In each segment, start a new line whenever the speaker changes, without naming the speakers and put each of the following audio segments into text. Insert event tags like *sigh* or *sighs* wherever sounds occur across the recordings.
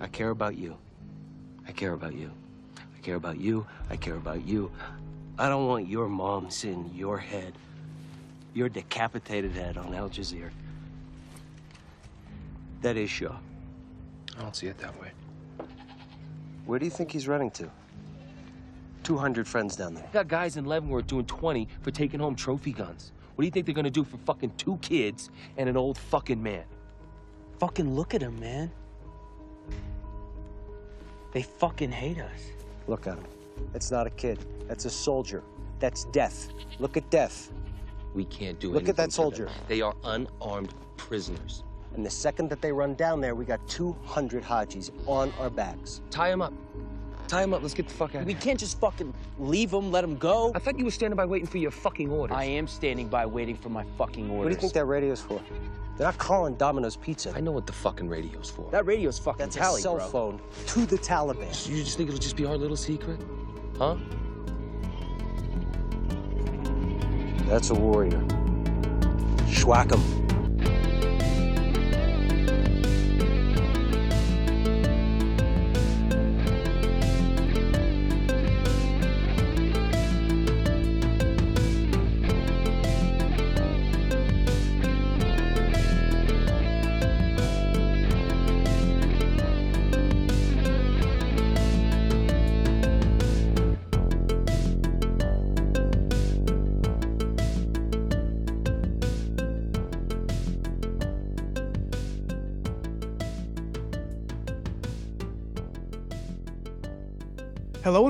I care about you. I care about you. I care about you. I care about you. I don't want your mom seeing your head, your decapitated head on Al Jazeera. That is Shaw.
I don't see it that way.
Where do you think he's running to? 200 friends down there.
Got guys in Leavenworth doing 20 for taking home trophy guns. What do you think they're gonna do for fucking two kids and an old fucking man?
Fucking look at him, man. They fucking hate us.
Look at him. It's not a kid. That's a soldier. That's death. Look at death.
We can't do it.
Look at that soldier.
They are unarmed prisoners.
And the second that they run down there, we got 200 Hajis on our backs.
Tie them up. Tie him up. Let's get the fuck out of
We can't just fucking leave them, let them go.
I thought you were standing by waiting for your fucking orders.
I am standing by waiting for my fucking orders.
What do you think that radio's for? They're not calling Domino's Pizza.
I know what the fucking radio's for.
That radio's fucking
That's
tally,
a cell
bro.
phone to the Taliban.
You just think it'll just be our little secret? Huh?
That's a warrior. Schwack 'em.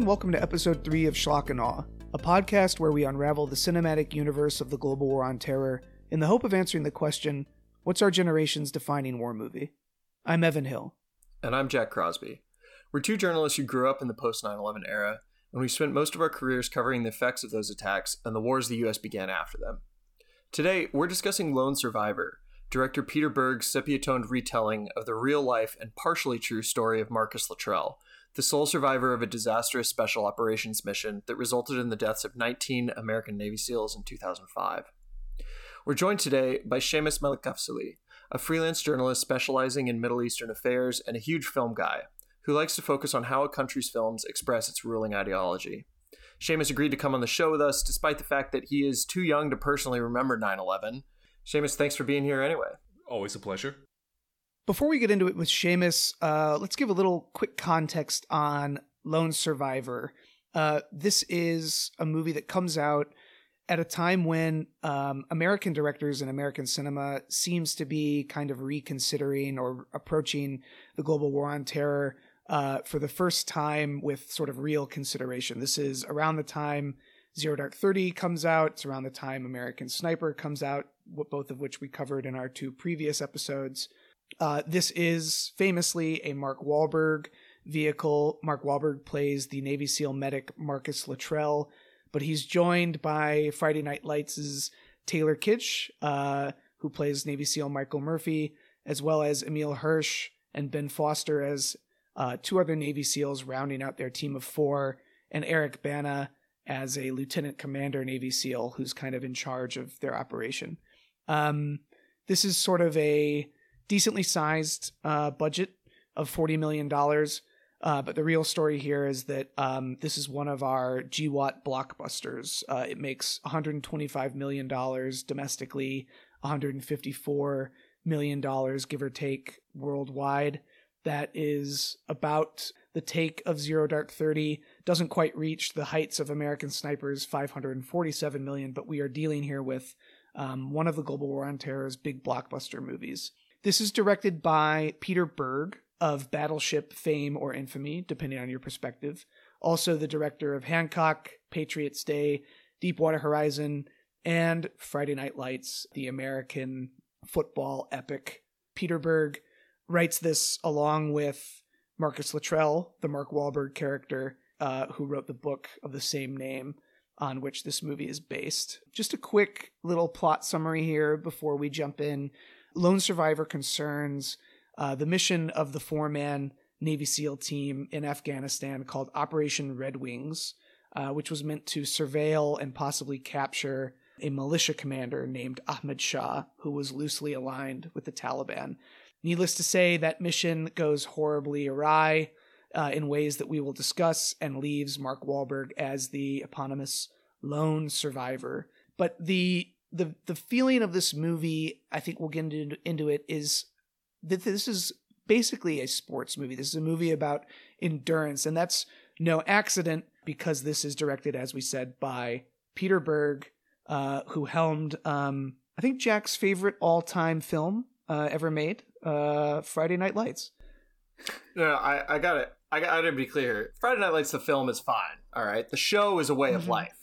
Welcome to episode 3 of Schlock and Awe, a podcast where we unravel the cinematic universe of the global war on terror in the hope of answering the question what's our generation's defining war movie? I'm Evan Hill.
And I'm Jack Crosby. We're two journalists who grew up in the post 9 11 era, and we spent most of our careers covering the effects of those attacks and the wars the U.S. began after them. Today, we're discussing Lone Survivor, director Peter Berg's sepia toned retelling of the real life and partially true story of Marcus Luttrell, the sole survivor of a disastrous special operations mission that resulted in the deaths of 19 American Navy SEALs in 2005. We're joined today by Seamus Malekafzali, a freelance journalist specializing in Middle Eastern affairs and a huge film guy who likes to focus on how a country's films express its ruling ideology. Seamus agreed to come on the show with us despite the fact that he is too young to personally remember 9 11. Seamus, thanks for being here anyway.
Always a pleasure.
Before we get into it with Seamus, uh, let's give a little quick context on Lone Survivor. Uh, this is a movie that comes out at a time when um, American directors and American cinema seems to be kind of reconsidering or approaching the global war on terror uh, for the first time with sort of real consideration. This is around the time Zero Dark Thirty comes out. It's around the time American Sniper comes out, both of which we covered in our two previous episodes. Uh, this is famously a Mark Wahlberg vehicle. Mark Wahlberg plays the Navy SEAL medic Marcus Luttrell, but he's joined by Friday Night Lights' Taylor Kitsch, uh, who plays Navy SEAL Michael Murphy, as well as Emile Hirsch and Ben Foster as uh, two other Navy SEALs rounding out their team of four, and Eric Bana as a lieutenant commander Navy SEAL who's kind of in charge of their operation. Um, this is sort of a decently sized uh, budget of $40 million. Uh, but the real story here is that um, this is one of our GWOT blockbusters. Uh, it makes $125 million domestically, $154 million, give or take, worldwide. That is about the take of Zero Dark Thirty. Doesn't quite reach the heights of American Sniper's 547 million, but we are dealing here with um, one of the Global War on Terror's big blockbuster movies. This is directed by Peter Berg of Battleship fame or infamy, depending on your perspective. Also, the director of Hancock, Patriots Day, Deepwater Horizon, and Friday Night Lights, the American football epic. Peter Berg writes this along with Marcus Luttrell, the Mark Wahlberg character, uh, who wrote the book of the same name on which this movie is based. Just a quick little plot summary here before we jump in. Lone Survivor concerns uh, the mission of the four man Navy SEAL team in Afghanistan called Operation Red Wings, uh, which was meant to surveil and possibly capture a militia commander named Ahmed Shah, who was loosely aligned with the Taliban. Needless to say, that mission goes horribly awry uh, in ways that we will discuss and leaves Mark Wahlberg as the eponymous lone survivor. But the the the feeling of this movie, I think we'll get into, into it, is that this is basically a sports movie. This is a movie about endurance, and that's no accident because this is directed, as we said, by Peter Berg, uh, who helmed, um, I think, Jack's favorite all time film uh, ever made, uh, Friday Night Lights.
No, no, I, I got it. I got to be clear. Friday Night Lights, the film is fine. All right, the show is a way of
Mhm.
life.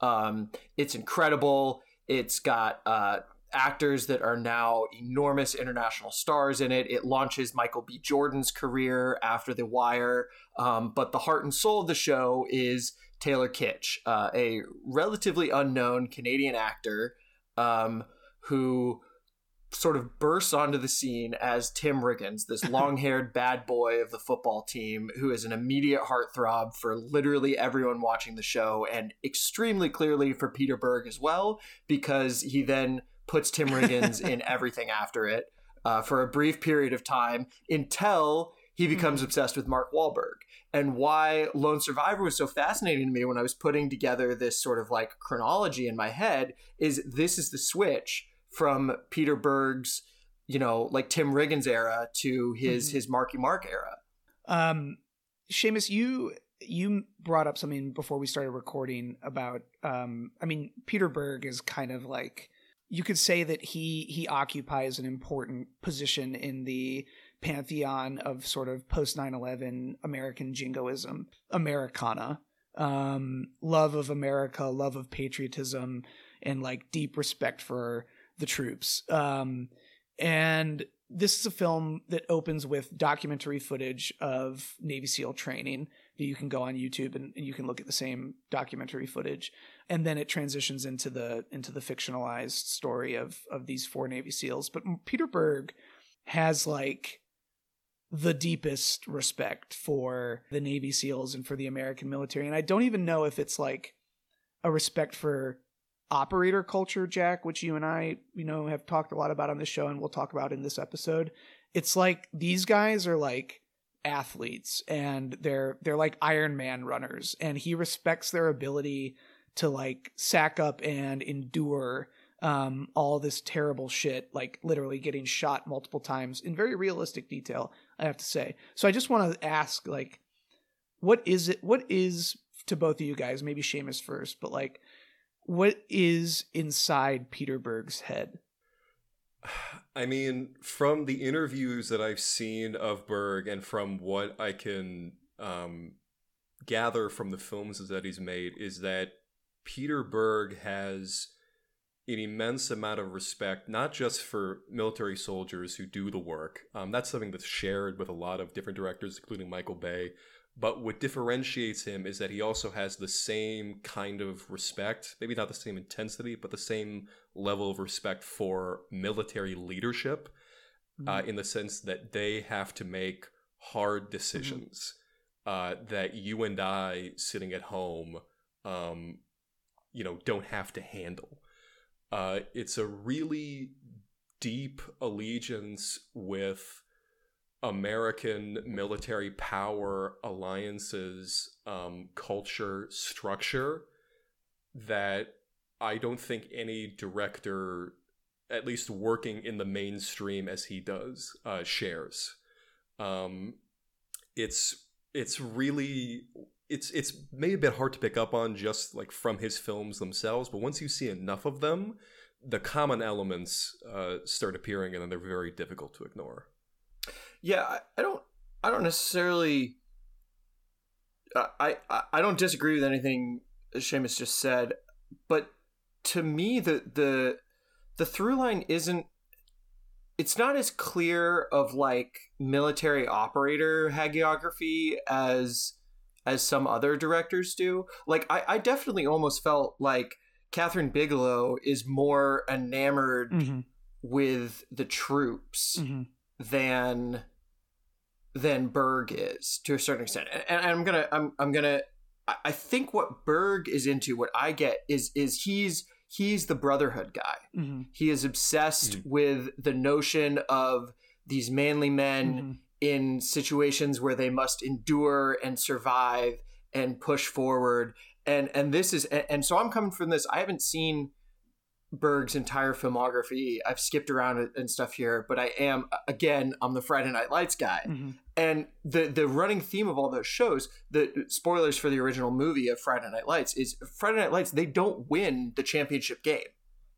Um, it's incredible. It's got uh, actors that are now enormous international stars in it. It launches Michael B. Jordan's career after The Wire. Um, but the heart and soul of the show is Taylor Kitsch, uh, a relatively unknown Canadian actor um, who sort of bursts onto the scene as Tim Riggins, this *laughs* long haired bad boy of the football team who is an immediate heartthrob for literally everyone watching the show and extremely clearly for Peter Berg as well, because he then puts Tim Riggins in *laughs* everything after it uh, for a brief period of time until he becomes obsessed with Mark Wahlberg. And why Lone Survivor was so fascinating to me when I was putting together this sort of like chronology in my head is this is the switch from Peter Berg's, you know, like Tim Riggins era to his
Mhm.
his Marky Mark era.
Um, Seamus, you you brought up something before we started recording about. Um, I mean, Peter Berg is kind of like you could say that he he occupies an important position in the pantheon of sort of post 9-11 American jingoism, Americana, um, love of America, love of patriotism, and like deep respect for the troops. Um, and this is a film that opens with documentary footage of Navy SEAL training that you can go on YouTube and, and you can look at the same documentary footage. And then it transitions into the into the fictionalized story of of these four Navy SEALs. But Peter Berg has like the deepest respect for the Navy SEALs and for the American military. And I don't even know if it's like a respect for operator culture, Jack, which you and I, you know, have talked a lot about on this show and we'll talk about in this episode. It's like these guys are like athletes and they're they're like Iron Man runners and he respects their ability to like sack up and endure um all this terrible shit like literally getting shot multiple times in very realistic detail i have to say so i just want to ask like what is it what is to both of you guys maybe Seamus first but like what is inside Peter Berg's head? *sighs*
I mean, from the interviews that I've seen of Berg and from what I can um, gather from the films that he's made, is that Peter Berg has an immense amount of respect, not just for military soldiers who do the work. Um, that's something that's shared with a lot of different directors, including Michael Bay. But what differentiates him is that he also has the same kind of respect, maybe not the same intensity, but the same level of respect for military leadership uh, in the sense that they have to make hard decisions uh, that you and I sitting at home, um, you know, don't have to handle. Uh, it's a really deep allegiance with American military power alliances, um, culture, structure that I don't think any director, at least working in the mainstream as he does, uh, shares. Um, it's it's really it's it's maybe a bit hard to pick up on just like from his films themselves, but once you see enough of them, the common elements uh, start appearing, and then they're very difficult to ignore.
Yeah, I, I don't I don't necessarily I, I I don't disagree with anything Seamus just said, but to me the the the through line isn't it's not as clear of like military operator hagiography as as some other directors do. Like I, I definitely almost felt like Kathryn Bigelow is more enamored
Mm-hmm.
with the troops
Mm-hmm.
Than than Berg is to a certain extent. And, and I'm gonna I'm I'm gonna I- I think what Berg is into, what I get is is he's he's the brotherhood guy.
Mm-hmm.
He is obsessed with the notion of these manly men
Mhm.
in situations where they must endure and survive and push forward and and this is and, and so i'm coming from this i haven't seen berg's entire filmography. I've skipped around and stuff here but i am again i'm the friday night lights guy.
Mhm.
and the the running theme of all those shows the spoilers for the original movie of friday night lights is friday night lights they don't win the championship game.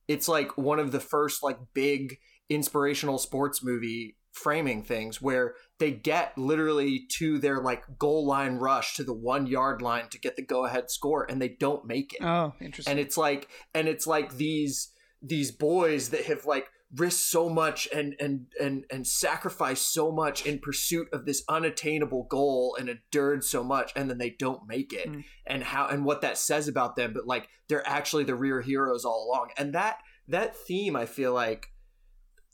It's like one of the first like big inspirational sports movie framing things where they get literally to their like goal line rush to the one yard line to get the go ahead score and they don't make it
Oh, interesting.
and it's like and it's like these these boys that have like risked so much and and and and sacrificed so much in pursuit of this unattainable goal and endured so much and then they don't make it
Mm.
and how and what that says about them but like they're actually the real heroes all along and that that theme i feel like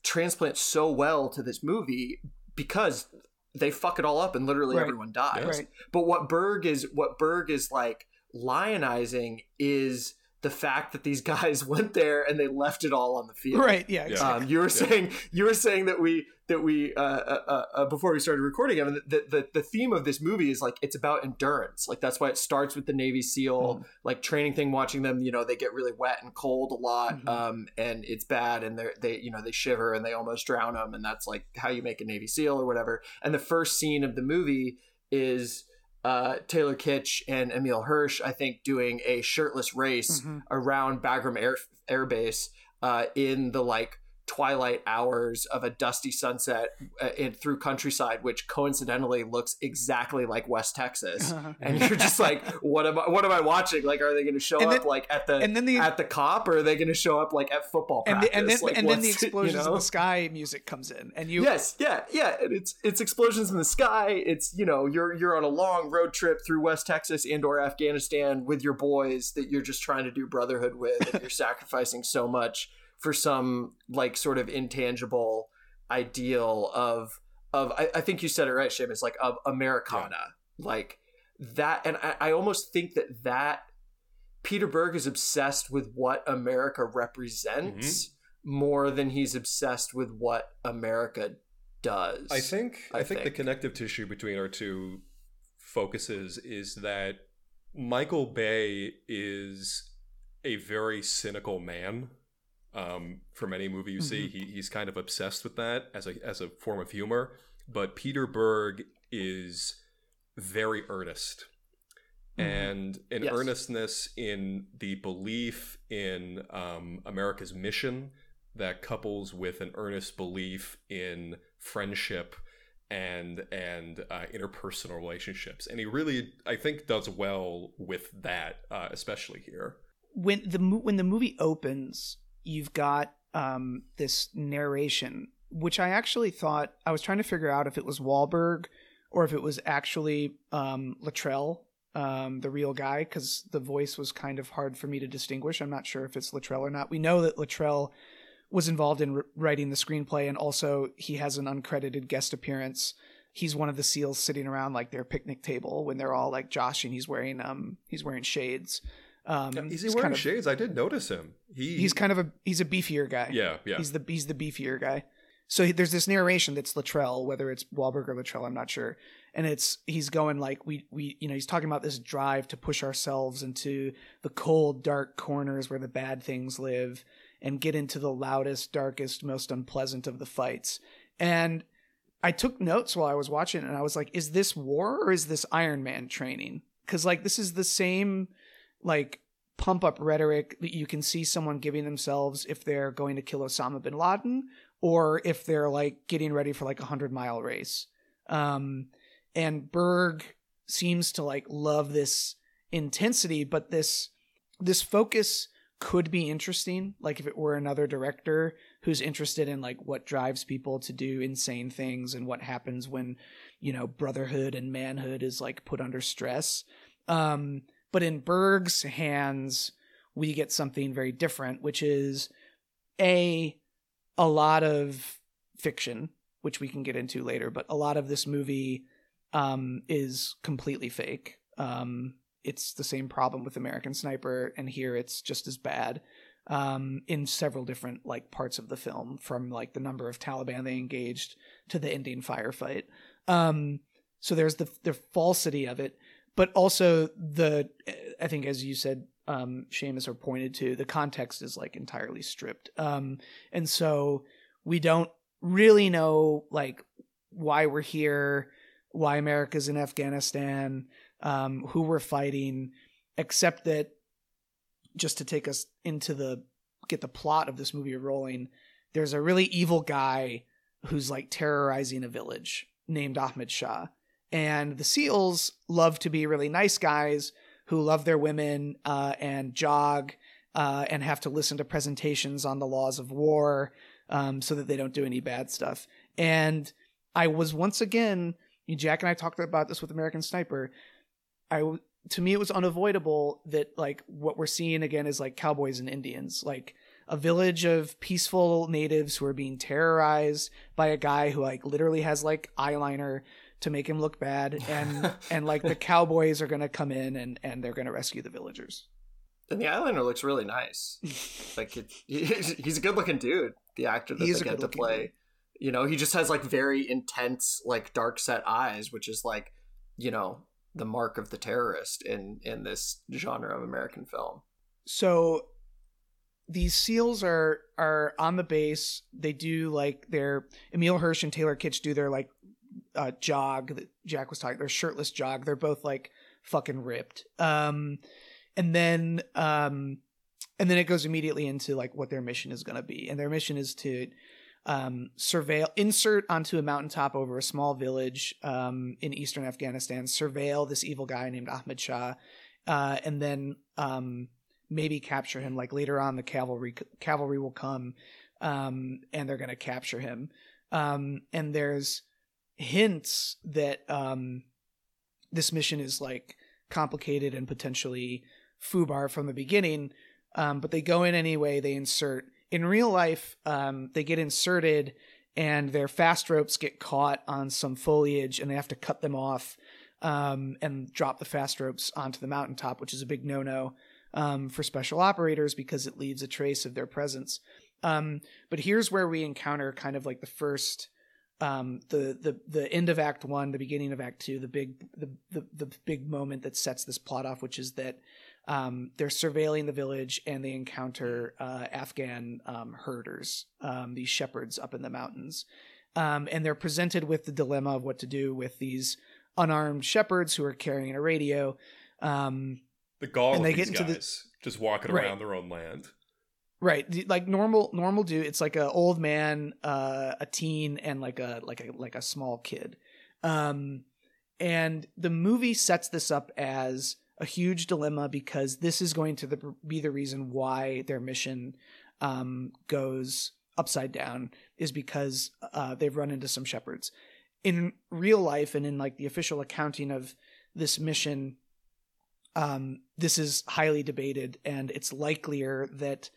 transplants so well to this movie because they fuck it all up and literally
Right.
everyone dies
Right.
but what Berg is what Berg is like lionizing is the fact that these guys *laughs* went there and they left it all on the field.
right. Yeah.
Yeah.
Exactly.
Um, you were saying you were saying that we that we uh, uh, uh, uh, before we started recording. I mean, the, the the theme of this movie is like it's about endurance. Like that's why it starts with the Navy SEAL
Mm.
like training thing. Watching them, you know, they get really wet and cold a lot,
Mhm.
um, and it's bad, and they they you know they shiver and they almost drown them, and that's like how you make a Navy SEAL or whatever. And the first scene of the movie is uh, Taylor Kitsch and Emile Hirsch, I think, doing a shirtless race
Mhm.
around Bagram Air Air Base uh, in the like twilight hours of a dusty sunset uh, in through countryside, which coincidentally looks exactly like West Texas.
Uh-huh.
And you're just like, what am I? What am I watching? Like, are they going to show up like at the
and then the
at the cop, or are they going to show up like at football
and
practice?
the, and then
Like,
and then the
what's- *laughs* you
explosions in the sky music comes in, and you
yes, yeah, yeah. And it's it's explosions in the sky. It's you know you're you're on a long road trip through West Texas and or Afghanistan with your boys that you're just trying to do brotherhood with, and you're *laughs* sacrificing so much for some like sort of intangible ideal of of I, I think you said it right, Seamus, like of Americana, like that. And I, I almost think that that Peter Berg is obsessed with what America represents mm-hmm. more than he's obsessed with what America does.
I think I,
I
think, the connective tissue between our two focuses is that Michael Bay is a very cynical man. Um, from any movie you see, he, he's kind of obsessed with that as a as a form of humor. But Peter Berg is very earnest, and an
Yes.
earnestness in the belief in um, America's mission that couples with an earnest belief in friendship and and uh, interpersonal relationships. And he really i think does well with that uh, especially here.
When the when the movie opens, you've got um, this narration, which I actually thought I was trying to figure out if it was Wahlberg or if it was actually um, Luttrell, um, the real guy, because the voice was kind of hard for me to distinguish. I'm not sure if it's Luttrell or not. We know that Luttrell was involved in writing the screenplay, and also he has an uncredited guest appearance. He's one of the seals sitting around like their picnic table when they're all like joshing. He's wearing um he's wearing shades. Um,
is he wearing
kind of-
shades i did notice him he
He's kind of a he's a beefier guy.
yeah yeah
He's the he's the beefier guy. So he, there's this narration that's Luttrell, whether it's Wahlberg or Luttrell, I'm not sure. And it's he's going like we we you know he's talking about this drive to push ourselves into the cold dark corners where the bad things live and get into the loudest darkest most unpleasant of the fights. And I took notes while I was watching and I was like is this war or is this Iron Man training? Cuz like this is the same like pump up rhetoric that you can see someone giving themselves if they're going to kill Osama bin Laden or if they're like getting ready for like a hundred mile race. Um, and Berg seems to like love this intensity, but this this focus could be interesting. Like if it were another director who's interested in like what drives people to do insane things and what happens when you know brotherhood and manhood is like put under stress. Um, but in Berg's hands, we get something very different, which is a a lot of fiction, which we can get into later, but a lot of this movie um, is completely fake. Um, it's the same problem with American Sniper, and here it's just as bad. um, in several different like parts of the film, from like the number of Taliban they engaged to the Indian firefight. Um, so there's the the falsity of it, but also the I think as you said, um, Seamus or pointed to, the context is like entirely stripped, um, and so we don't really know like why we're here, why America's in Afghanistan, um, who we're fighting, except that just to take us into the get the plot of this movie rolling, there's a really evil guy who's like terrorizing a village named Ahmed Shah. And the SEALs love to be really nice guys who love their women uh, and jog uh, and have to listen to presentations on the laws of war um, so that they don't do any bad stuff. And I was once again, Jack and I talked about this with American Sniper. I to me it was unavoidable that like what we're seeing again is like cowboys and Indians, like a village of peaceful natives who are being terrorized by a guy who like literally has like eyeliner to make him look bad and *laughs* and like the cowboys are going to come in and and they're going to rescue the villagers.
And the Islander looks really nice. *laughs* like it, he's a good looking dude. The actor that
He is
they get to play.
dude.
You know, he just has like very intense, like dark set eyes, which is like, you know, the mark of the terrorist in in this genre of American film.
so these seals are are on the base they do like their emile hirsch and taylor kitsch do their like uh jog that jack was talking their shirtless jog. They're both like fucking ripped. Um and then um and then it goes immediately into like what their mission is going to be. And their mission is to um surveil insert onto a mountaintop over a small village um in eastern afghanistan surveil this evil guy named ahmed shah uh and then um maybe capture him. Like later on the cavalry cavalry will come um and they're going to capture him. Um and there's hints that um this mission is like complicated and potentially FUBAR from the beginning um but they go in anyway they insert in real life um they get inserted and their fast ropes get caught on some foliage and they have to cut them off um and drop the fast ropes onto the mountaintop which is a big no-no um, for special operators because it leaves a trace of their presence. Um, but here's where we encounter kind of like the first, um, the the the end of Act One, the beginning of Act Two, the big the the, the big moment that sets this plot off, which is that um, they're surveilling the village and they encounter uh, Afghan um, herders, um, these shepherds up in the mountains, um, and they're presented with the dilemma of what to do with these unarmed shepherds who are carrying a radio. Um,
The gall
And they get into the-
guys just walking
Right.
around their own land.
Right, like normal normal dude. It's like a old man, uh, a teen, and like a like a like a small kid. Um, and the movie sets this up as a huge dilemma because this is going to the, be the reason why their mission um, goes upside down is because uh, they've run into some shepherds. In real life and in like the official accounting of this mission, um, this is highly debated, and it's likelier that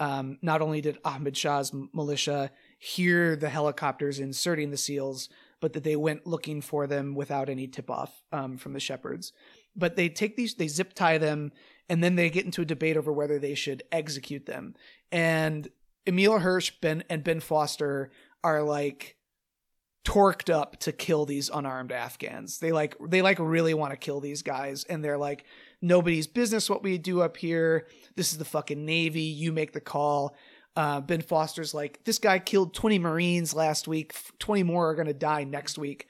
um, not only did Ahmed Shah's militia hear the helicopters inserting the SEALs, but that they went looking for them without any tip off um, from the shepherds. But they take these, they zip tie them, and then they get into a debate over whether they should execute them. And Emile Hirsch ben, and Ben Foster are like torqued up to kill these unarmed Afghans. They like they like really want to kill these guys and they're like nobody's business what we do up here. This is the fucking navy. You make the call. Uh, ben Foster's like this guy killed 20 Marines last week. 20 more are going to die next week.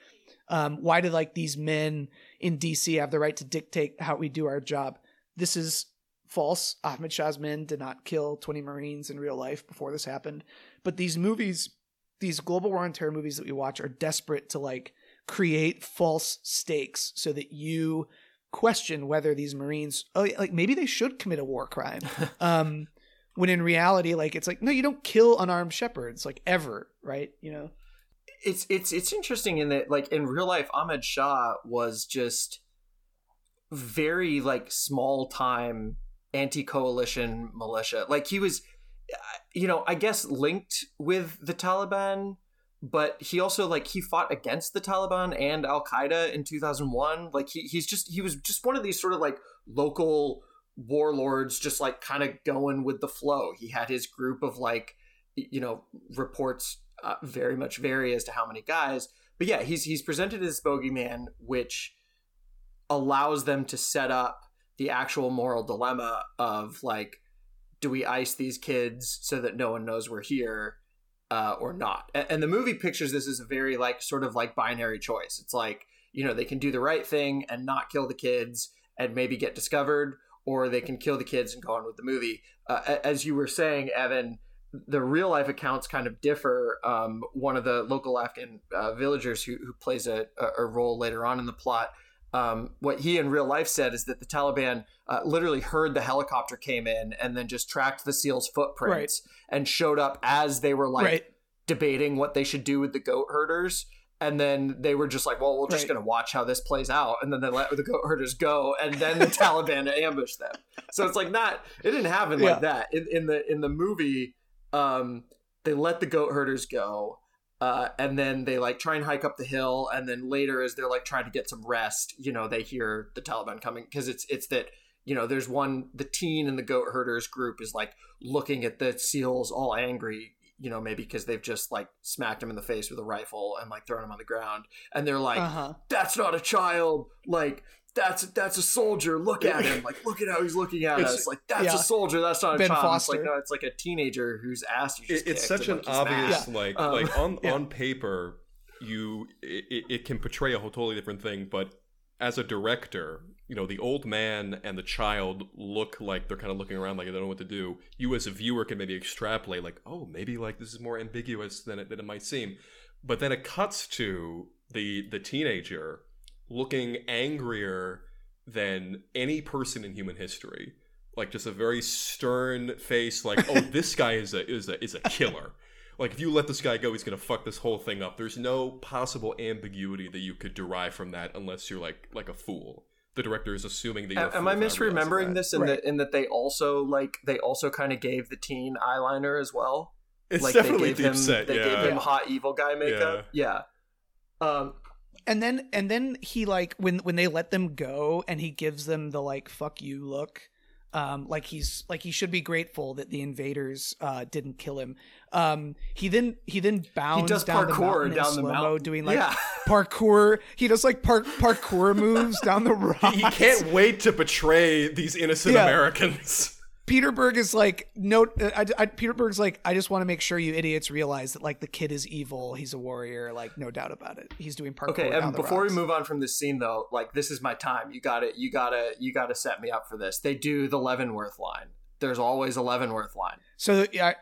Um, why do like these men in DC have the right to dictate how we do our job? This is false. Ahmed Shah's men did not kill 20 Marines in real life before this happened. But these movies, these global war on terror movies that we watch are desperate to like create false stakes so that you question whether these Marines, oh, like maybe they should commit a war crime. *laughs* um, when in reality, like it's like, no, you don't kill unarmed shepherds, like ever, right? You know?
it's it's it's interesting in that like in real life Ahmed Shah was just very like small time anti-coalition militia like he was uh, you know I guess linked with the Taliban but he also like he fought against the Taliban and Al Qaeda in 2001 like he he's just he was just one of these sort of like local warlords just like kind of going with the flow. He had his group of like, you know, reports uh, very much vary as to how many guys. But yeah, he's he's presented as bogeyman, which allows them to set up the actual moral dilemma of like, do we ice these kids so that no one knows we're here? Uh, or not. And, and the movie pictures this as a very like sort of like binary choice. It's like you know they can do the right thing and not kill the kids and maybe get discovered, or they can kill the kids and go on with the movie. Uh, as you were saying, Evan, the real life accounts kind of differ. Um, one of the local Afghan uh, villagers who, who plays a, a- a role later on in the plot. Um, what he in real life said is that the Taliban uh, literally heard the helicopter came in and then just tracked the SEALs' footprints and showed up as they were like
right.
debating what they should do with the goat herders. And then they were just like, well, we're just
Right.
going to watch how this plays out. And then they let the goat herders go. And then the *laughs* Taliban ambushed them. So it's like not, it didn't happen
Yeah.
like that. In, in the, in the movie, um, they let the goat herders go. Uh, and then they like try and hike up the hill. And then later, as they're like trying to get some rest, you know, they hear the Taliban coming because it's, it's that, you know, there's one, the teen in the goat herders group is like looking at the seals all angry, you know, maybe because they've just like smacked him in the face with a rifle and like thrown him on the ground. And they're like,
Uh huh.
that's not a child. Like, that's that's a soldier. Look at him. Like, look at how he's looking at
It's-
us. Like, that's
Yeah.
a soldier. That's not a child.
Foster.
It's like no, it's like a teenager whose ass you just
It, it's such
and,
an
like, he's mad.
obvious like
Um,
like on
yeah.
on paper you it, it can portray a whole totally different thing but as a director you know the old man and the child look like they're kind of looking around like they don't know what to do you as a viewer can maybe extrapolate like oh maybe like this is more ambiguous than it, than it might seem. But then it cuts to the the teenager looking angrier than any person in human history. Like just a very stern face like oh *laughs* this guy is a is a is a killer. Like if you let this guy go he's gonna fuck this whole thing up. There's no possible ambiguity that you could derive from that unless you're like like a fool the director is assuming that you're a
Am I
for not realizing
misremembering
that.
this in
Right.
that in that they also like they also kind of gave the teen eyeliner as well?
it's
like
definitely
they gave
deep
him
set
they
yeah
gave him hot evil guy makeup. Yeah. Um
and then and then he like when when they let them go and he gives them the like fuck you look um like he's like he should be grateful that the invaders uh didn't kill him um he then he then bounds
he does
down the
parkour
in
down the mountain
doing like
yeah. *laughs*
parkour he does like park parkour moves down the rock
he can't wait to betray these innocent
Yeah.
americans *laughs*
Peter Berg is like no I, I, Peter Berg's like I just want to make sure you idiots realize that like the kid is evil he's a warrior like no doubt about it he's doing parkour
Okay, and before
rocks.
we move on from this scene though, like this is my time. You got to you got to you got to set me up for this. They do the Leavenworth line. There's always a Leavenworth line.
So yeah,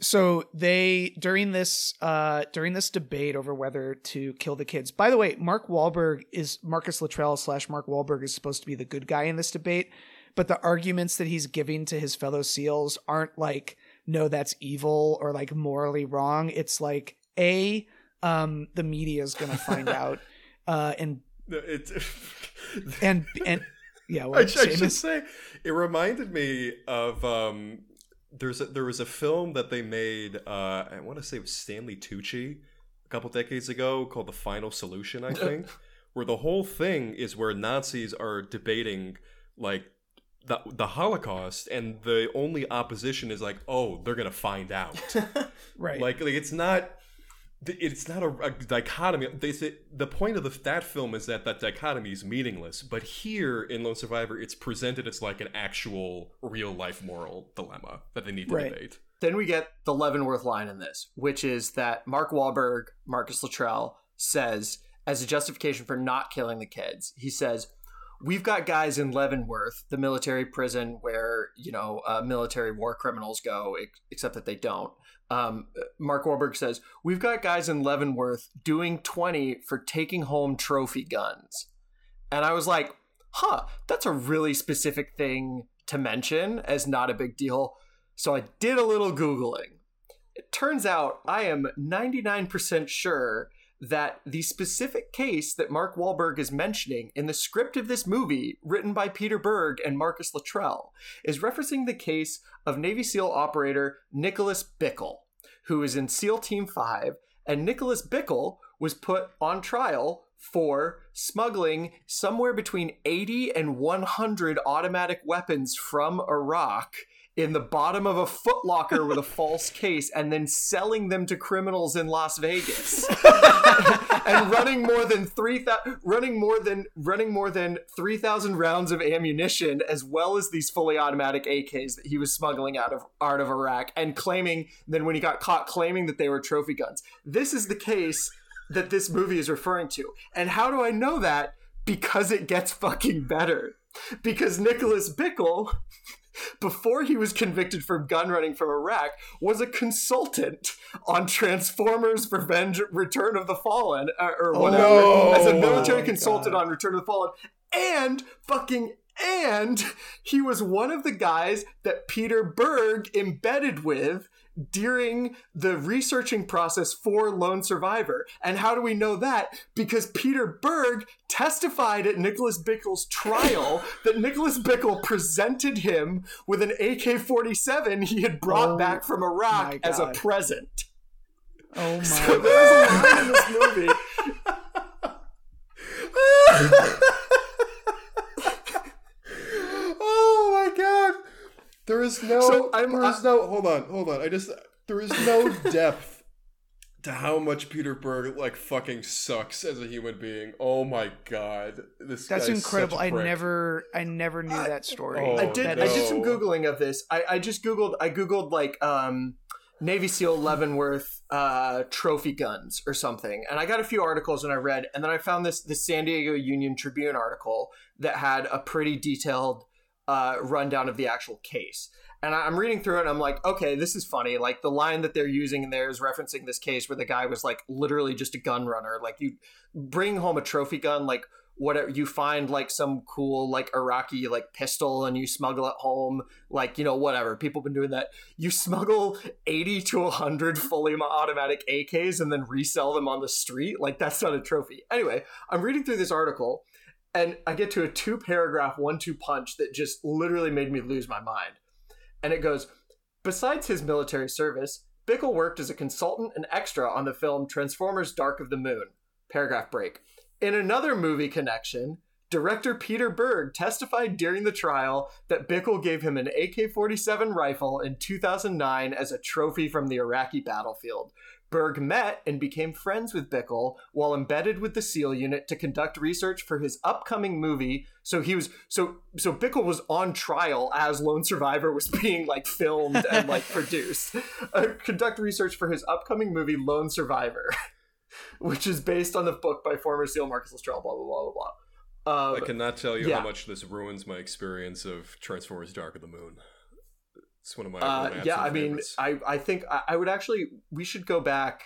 so they during this uh during this debate over whether to kill the kids. By the way, Mark Wahlberg is Marcus Luttrell slash Mark Wahlberg is supposed to be the good guy in this debate, but the arguments that he's giving to his fellow SEALs aren't like no, that's evil or like morally wrong. It's like a um the media is gonna find *laughs* out, uh and
it's
and and yeah, *laughs*
I,
well,
I should
Seamus-
say it reminded me of um there's a, there was a film that they made uh I want to say it was Stanley Tucci a couple decades ago called The Final Solution I think *laughs* where the whole thing is where Nazis are debating like the the Holocaust and the only opposition is like oh they're going to find out *laughs*
right.
like like it's not it's not a, a dichotomy they say the point of the, that film is that that dichotomy is meaningless but here in lone survivor it's presented as like an actual real life moral dilemma that they need to
Right.
debate
Then we get the Leavenworth line in this, which is that Mark Wahlberg, Marcus Luttrell, says as a justification for not killing the kids, he says, "We've got guys in Leavenworth, the military prison where you know uh, military war criminals go, except that they don't." Um, Mark Wahlberg says, "We've got guys in Leavenworth doing twenty for taking home trophy guns," and I was like, "Huh, that's a really specific thing to mention as not a big deal." So I did a little Googling. It turns out I am 99% sure that the specific case that Mark Wahlberg is mentioning in the script of this movie, written by Peter Berg and Marcus Luttrell, is referencing the case of Navy SEAL operator Nicholas Bickle, who is in SEAL Team 5, and Nicholas Bickle was put on trial for smuggling somewhere between 80 and 100 automatic weapons from Iraq in the bottom of a footlocker with a false case and then selling them to criminals in Las Vegas. *laughs* and running more than 3000 running more than running more than 3000 rounds of ammunition as well as these fully automatic AKs that he was smuggling out of out of Iraq and claiming then when he got caught claiming that they were trophy guns. This is the case that this movie is referring to. And how do I know that? Because it gets fucking better. Because Nicholas Bickle before he was convicted for gun running from Iraq, was a consultant on Transformers Revenge Return of the Fallen, uh, or whatever,
no.
as a military
Oh,
consultant
God.
on Return of the Fallen, and fucking and he was one of the guys that Peter Berg embedded with during the researching process for Lone Survivor. And how do we know that? Because Peter Berg testified at Nicholas Bickle's trial *laughs* that Nicholas Bickle presented him with an AK 47 he had brought
Oh
back from Iraq as a present.
Oh my
So there's a line in this movie. *laughs* *laughs*
oh my god. There is no
So I'm-
there is no hold on, hold on. I just there is no *laughs* depth to how much Peter Berg like fucking sucks as a human being. Oh my god. This
That's
guy's
incredible.
such a
I never I never knew that story.
Oh,
I did.
That
I did some googling of this. I, I just googled. I googled like um, Navy SEAL Leavenworth uh, trophy guns or something, and I got a few articles and I read, and then I found this the San Diego Union Tribune article that had a pretty detailed uh, rundown of the actual case. And I'm reading through it and I'm like, okay, this is funny. Like the line that they're using in there is referencing this case where the guy was like literally just a gun runner. Like you bring home a trophy gun, like whatever you find like some cool like Iraqi like pistol and you smuggle it home, like you know whatever. People have been doing that. You smuggle 80 to 100 fully automatic AKs and then resell them on the street. Like that's not a trophy. Anyway, I'm reading through this article and I get to a two paragraph one two punch that just literally made me lose my mind. And it goes, besides his military service, Bickle worked as a consultant and extra on the film Transformers Dark of the Moon. Paragraph break. In another movie connection, director Peter Berg testified during the trial that Bickle gave him an AK 47 rifle in 2009 as a trophy from the Iraqi battlefield. Berg met and became friends with Bickle while embedded with the SEAL unit to conduct research for his upcoming movie. So he was so so Bickle was on trial as Lone Survivor was *laughs* being like filmed and like *laughs* produced. Uh, conduct research for his upcoming movie Lone Survivor, *laughs* which is based on the book by former SEAL Marcus Luttrell. Blah blah blah blah blah.
I
Um,
cannot tell you
yeah.
how much this ruins my experience of Transformers Dark of the Moon. It's one of my
Uh,
one of my
yeah, I mean,
favorites.
I, I think I, I would actually we should go back.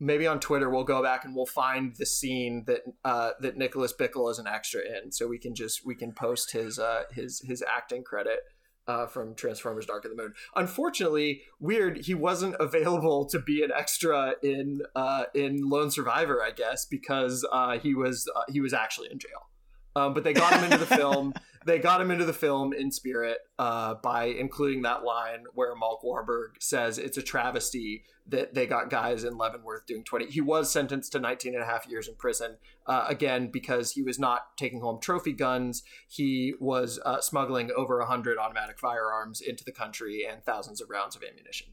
Maybe on Twitter we'll go back and we'll find the scene that uh, that Nicholas Bickle is an extra in, so we can just we can post his uh, his his acting credit uh, from Transformers: Dark of the Moon. Unfortunately, weird he wasn't available to be an extra in uh, in Lone Survivor, I guess, because uh, he was uh, he was actually in jail. Um, but they got him into the *laughs* film. They got him into the film in spirit uh, by including that line where Malk Warburg says it's a travesty that they got guys in Leavenworth doing 20. He was sentenced to 19 and a half years in prison, uh, again, because he was not taking home trophy guns. He was uh, smuggling over 100 automatic firearms into the country and thousands of rounds of ammunition.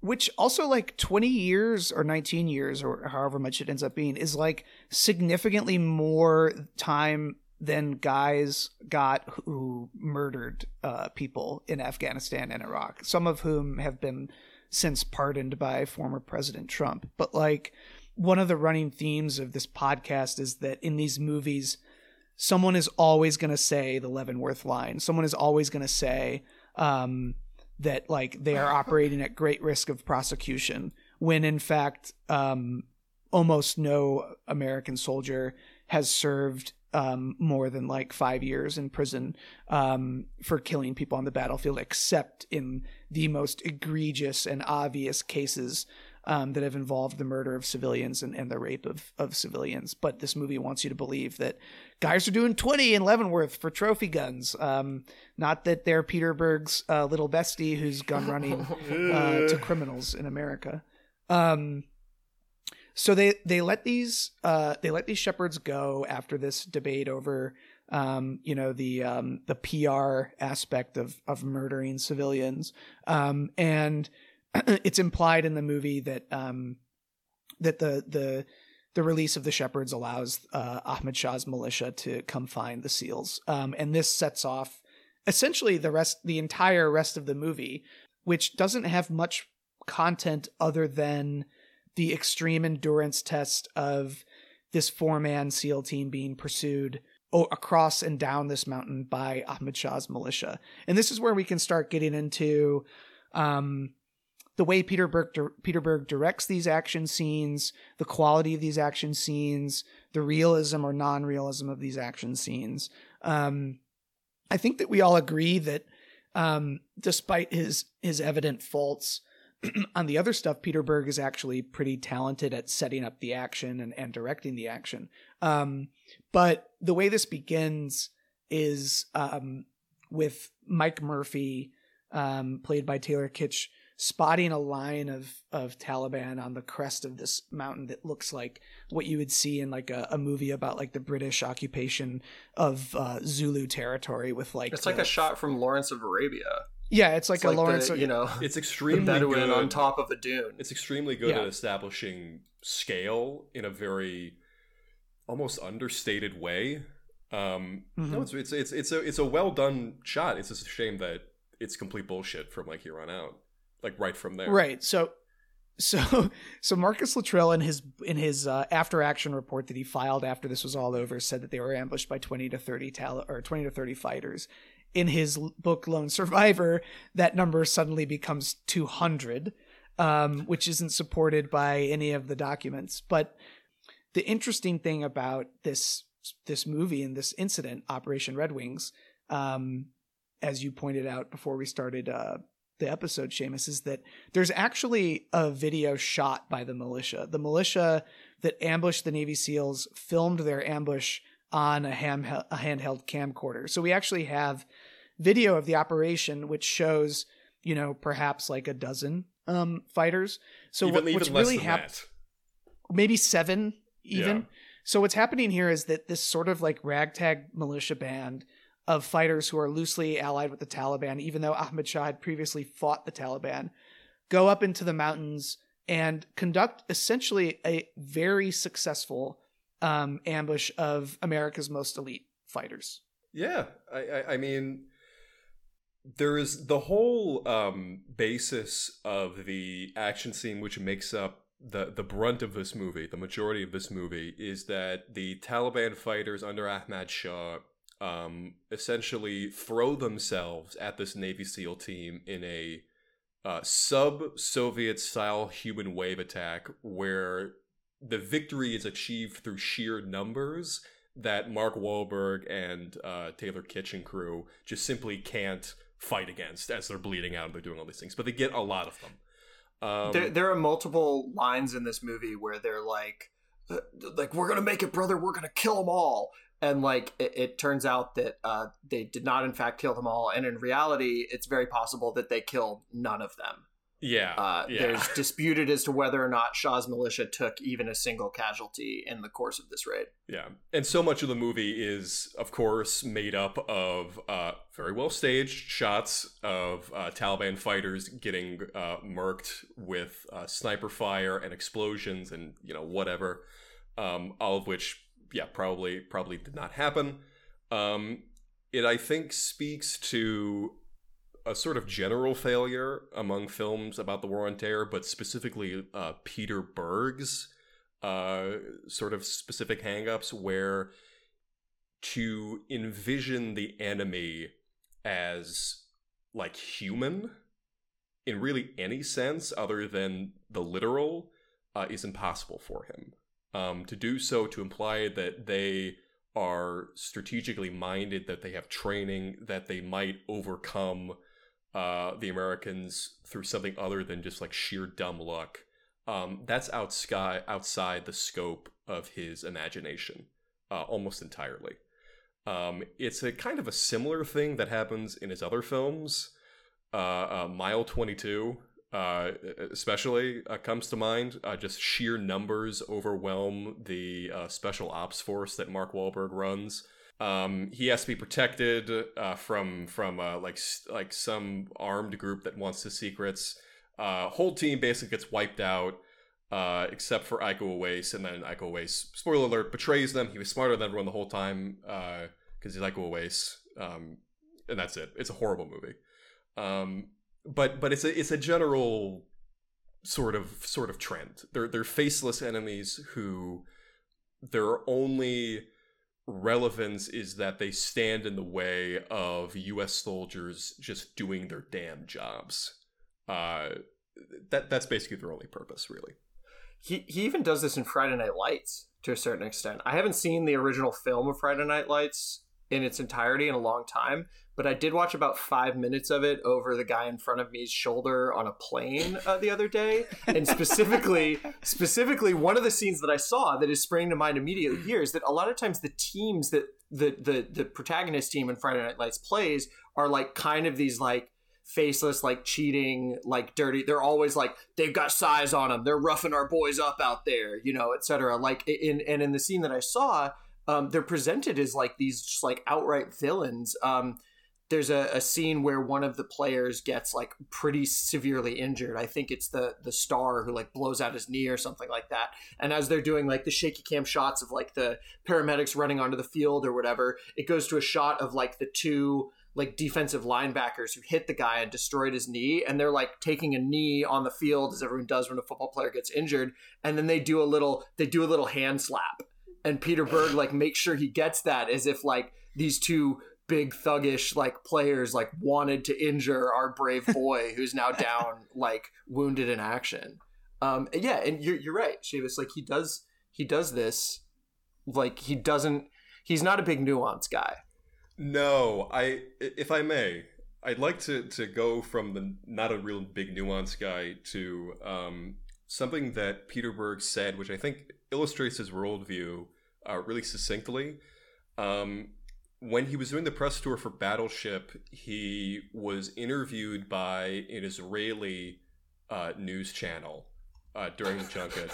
which also like 20 years or 19 years or however much it ends up being is like significantly more time than guys got who murdered uh, people in Afghanistan and Iraq, some of whom have been since pardoned by former President Trump. But like one of the running themes of this podcast is that in these movies, someone is always going to say the Leavenworth line. Someone is always going to say, um, that like they are *laughs* operating at great risk of prosecution when in fact um, almost no American soldier has served um, more than like five years in prison um, for killing people on the battlefield, except in the most egregious and obvious cases um, that have involved the murder of civilians and, and the rape of, of civilians. But this movie wants you to believe that guys are doing 20 in Leavenworth for trophy guns. Um, not that they're Peter Berg's uh, little bestie who's gun running *laughs* uh, to criminals in America. Um, so they they let these uh they let these shepherds go after this debate over um you know the um the PR aspect of of murdering civilians. Um and *clears throat* it's implied in the movie that um that the the the release of the shepherds allows uh, Ahmed Shah's militia to come find the seals. Um and this sets off essentially the rest the entire rest of the movie which doesn't have much content other than the extreme endurance test of this four man SEAL team being pursued across and down this mountain by Ahmed Shah's militia. And this is where we can start getting into um, the way Peter Berg, Peter Berg directs these action scenes, the quality of these action scenes, the realism or non realism of these action scenes. Um, I think that we all agree that um, despite his his evident faults, *clears throat* on the other stuff, Peter Berg is actually pretty talented at setting up the action and, and directing the action. Um, but the way this begins is um, with Mike Murphy, um, played by Taylor Kitsch, spotting a line of of Taliban on the crest of this mountain that looks like what you would see in like a, a movie about like the British occupation of uh, Zulu territory with like
It's like a shot from Lawrence of Arabia.
Yeah it's like
It's
a
like
Lawrence
the, you know,
It's
the
extremely
Bedouin
good
on top of a dune.
It's extremely good
Yeah.
at establishing scale in a very almost understated way. Um, No,
Mhm.
it's it's it's it's a it's a well done shot. It's just a shame that it's complete bullshit from like here on out, like right from there.
Right. So so *laughs* so Marcus Luttrell in his in his uh, after action report that he filed after this was all over said that they were ambushed by 20 to 30 tal- or 20 to 30 fighters. In his book Lone Survivor, that number suddenly becomes 200, um, which isn't supported by any of the documents. But the interesting thing about this this movie and this incident, Operation Red Wings, um, as you pointed out before we started uh, the episode, Seamus, is that there's actually a video shot by the militia. The militia that ambushed the Navy SEALs filmed their ambush on a, ham- a handheld camcorder. So we actually have video of the operation, which shows, you know, perhaps like a dozen um, fighters. So
even,
what,
even
what's really happening? maybe seven even.
Yeah.
So what's happening here is that this sort of like ragtag militia band of fighters who are loosely allied with the Taliban, even though Ahmed Shah had previously fought the Taliban, go up into the mountains and conduct essentially a very successful um, ambush of America's most elite fighters.
Yeah, I, I, I mean, there is the whole um, basis of the action scene, which makes up the the brunt of this movie, the majority of this movie, is that the Taliban fighters under Ahmad Shah um, essentially throw themselves at this Navy SEAL team in a uh, sub-Soviet style human wave attack, where the victory is achieved through sheer numbers that Mark Wahlberg and uh, Taylor Kitchen crew just simply can't fight against as they're bleeding out and they're doing all these things. But they get a lot of them. Um,
there, there are multiple lines in this movie where they're like, uh, like we're gonna make it, brother. We're gonna kill them all. And like it, it turns out that uh, they did not, in fact, kill them all. And in reality, it's very possible that they killed none of them.
Yeah,
Uh,
yeah.
There's *laughs* disputed as to whether or not Shah's militia took even a single casualty in the course of this raid.
Yeah, and so much of the movie is, of course, made up of uh, very well staged shots of uh, Taliban fighters getting uh, murked with uh, sniper fire and explosions and you know whatever, um, all of which, yeah, probably probably did not happen. Um, it I think speaks to a sort of general failure among films about the war on terror, but specifically uh, Peter Berg's uh, sort of specific hangups where to envision the enemy as like human in really any sense other than the literal uh, is impossible for him. Um, to do so, to imply that they are strategically minded, that they have training, that they might overcome uh, the Americans through something other than just like sheer dumb luck. Um, that's outside outside the scope of his imagination, uh, almost entirely. Um, it's a kind of a similar thing that happens in his other films. Uh, uh, Mile Twenty Two uh, especially uh, comes to mind. Just sheer numbers overwhelm the special ops force that Mark Wahlberg runs. Um, he has to be protected uh, from from uh, like like some armed group that wants his secrets. Uh, whole team basically gets wiped out, uh, except for Iko Uwais, and then Iko Uwais, spoiler alert, betrays them. He was smarter than everyone the whole time because he's Iko Uwais, um, and that's it. It's a horrible movie. Um, but but it's a it's a general sort of sort of trend. They're they're faceless enemies who their only relevance is that they stand in the way of U.S. soldiers just doing their damn jobs. Uh, that that's basically their only purpose, really.
He he even does this in Friday Night Lights to a certain extent. I haven't seen the original film of Friday Night Lights in its entirety in a long time, but I did watch about five minutes of it over the guy in front of me's shoulder on a plane uh, the other day, and *laughs* specifically, specifically, one of the scenes that I saw that is springing to mind immediately here is that a lot of times the teams that the the the protagonist team in Friday Night Lights plays are like kind of these like faceless, like cheating, like dirty. They're always like they've got size on them. They're roughing our boys up out there, you know, etc. Like in and in the scene that I saw, um, they're presented as like these just like outright villains. Um, there's a, a scene where one of the players gets like pretty severely injured. I think it's the the star who like blows out his knee or something like that. And as they're doing like the shaky cam shots of like the paramedics running onto the field or whatever, it goes to a shot of like the two like defensive linebackers who hit the guy and destroyed his knee and they're like taking a knee on the field as everyone does when a football player gets injured and then they do a little they do a little hand slap and Peter Berg like makes sure he gets that as if like these two big thuggish like players like wanted to injure our brave *laughs* boy who's now down like wounded in action. Um yeah, and you're you're right, Seamus. Like he does he does this like he doesn't he's not a big nuance guy.
No, I if I may, I'd like to to go from the not a real big nuance guy to um, something that Peter Berg said, which I think illustrates his worldview uh, really succinctly. Um, when he was doing the press tour for Battleship, he was interviewed by an Israeli uh, news channel uh, during the *laughs* junket.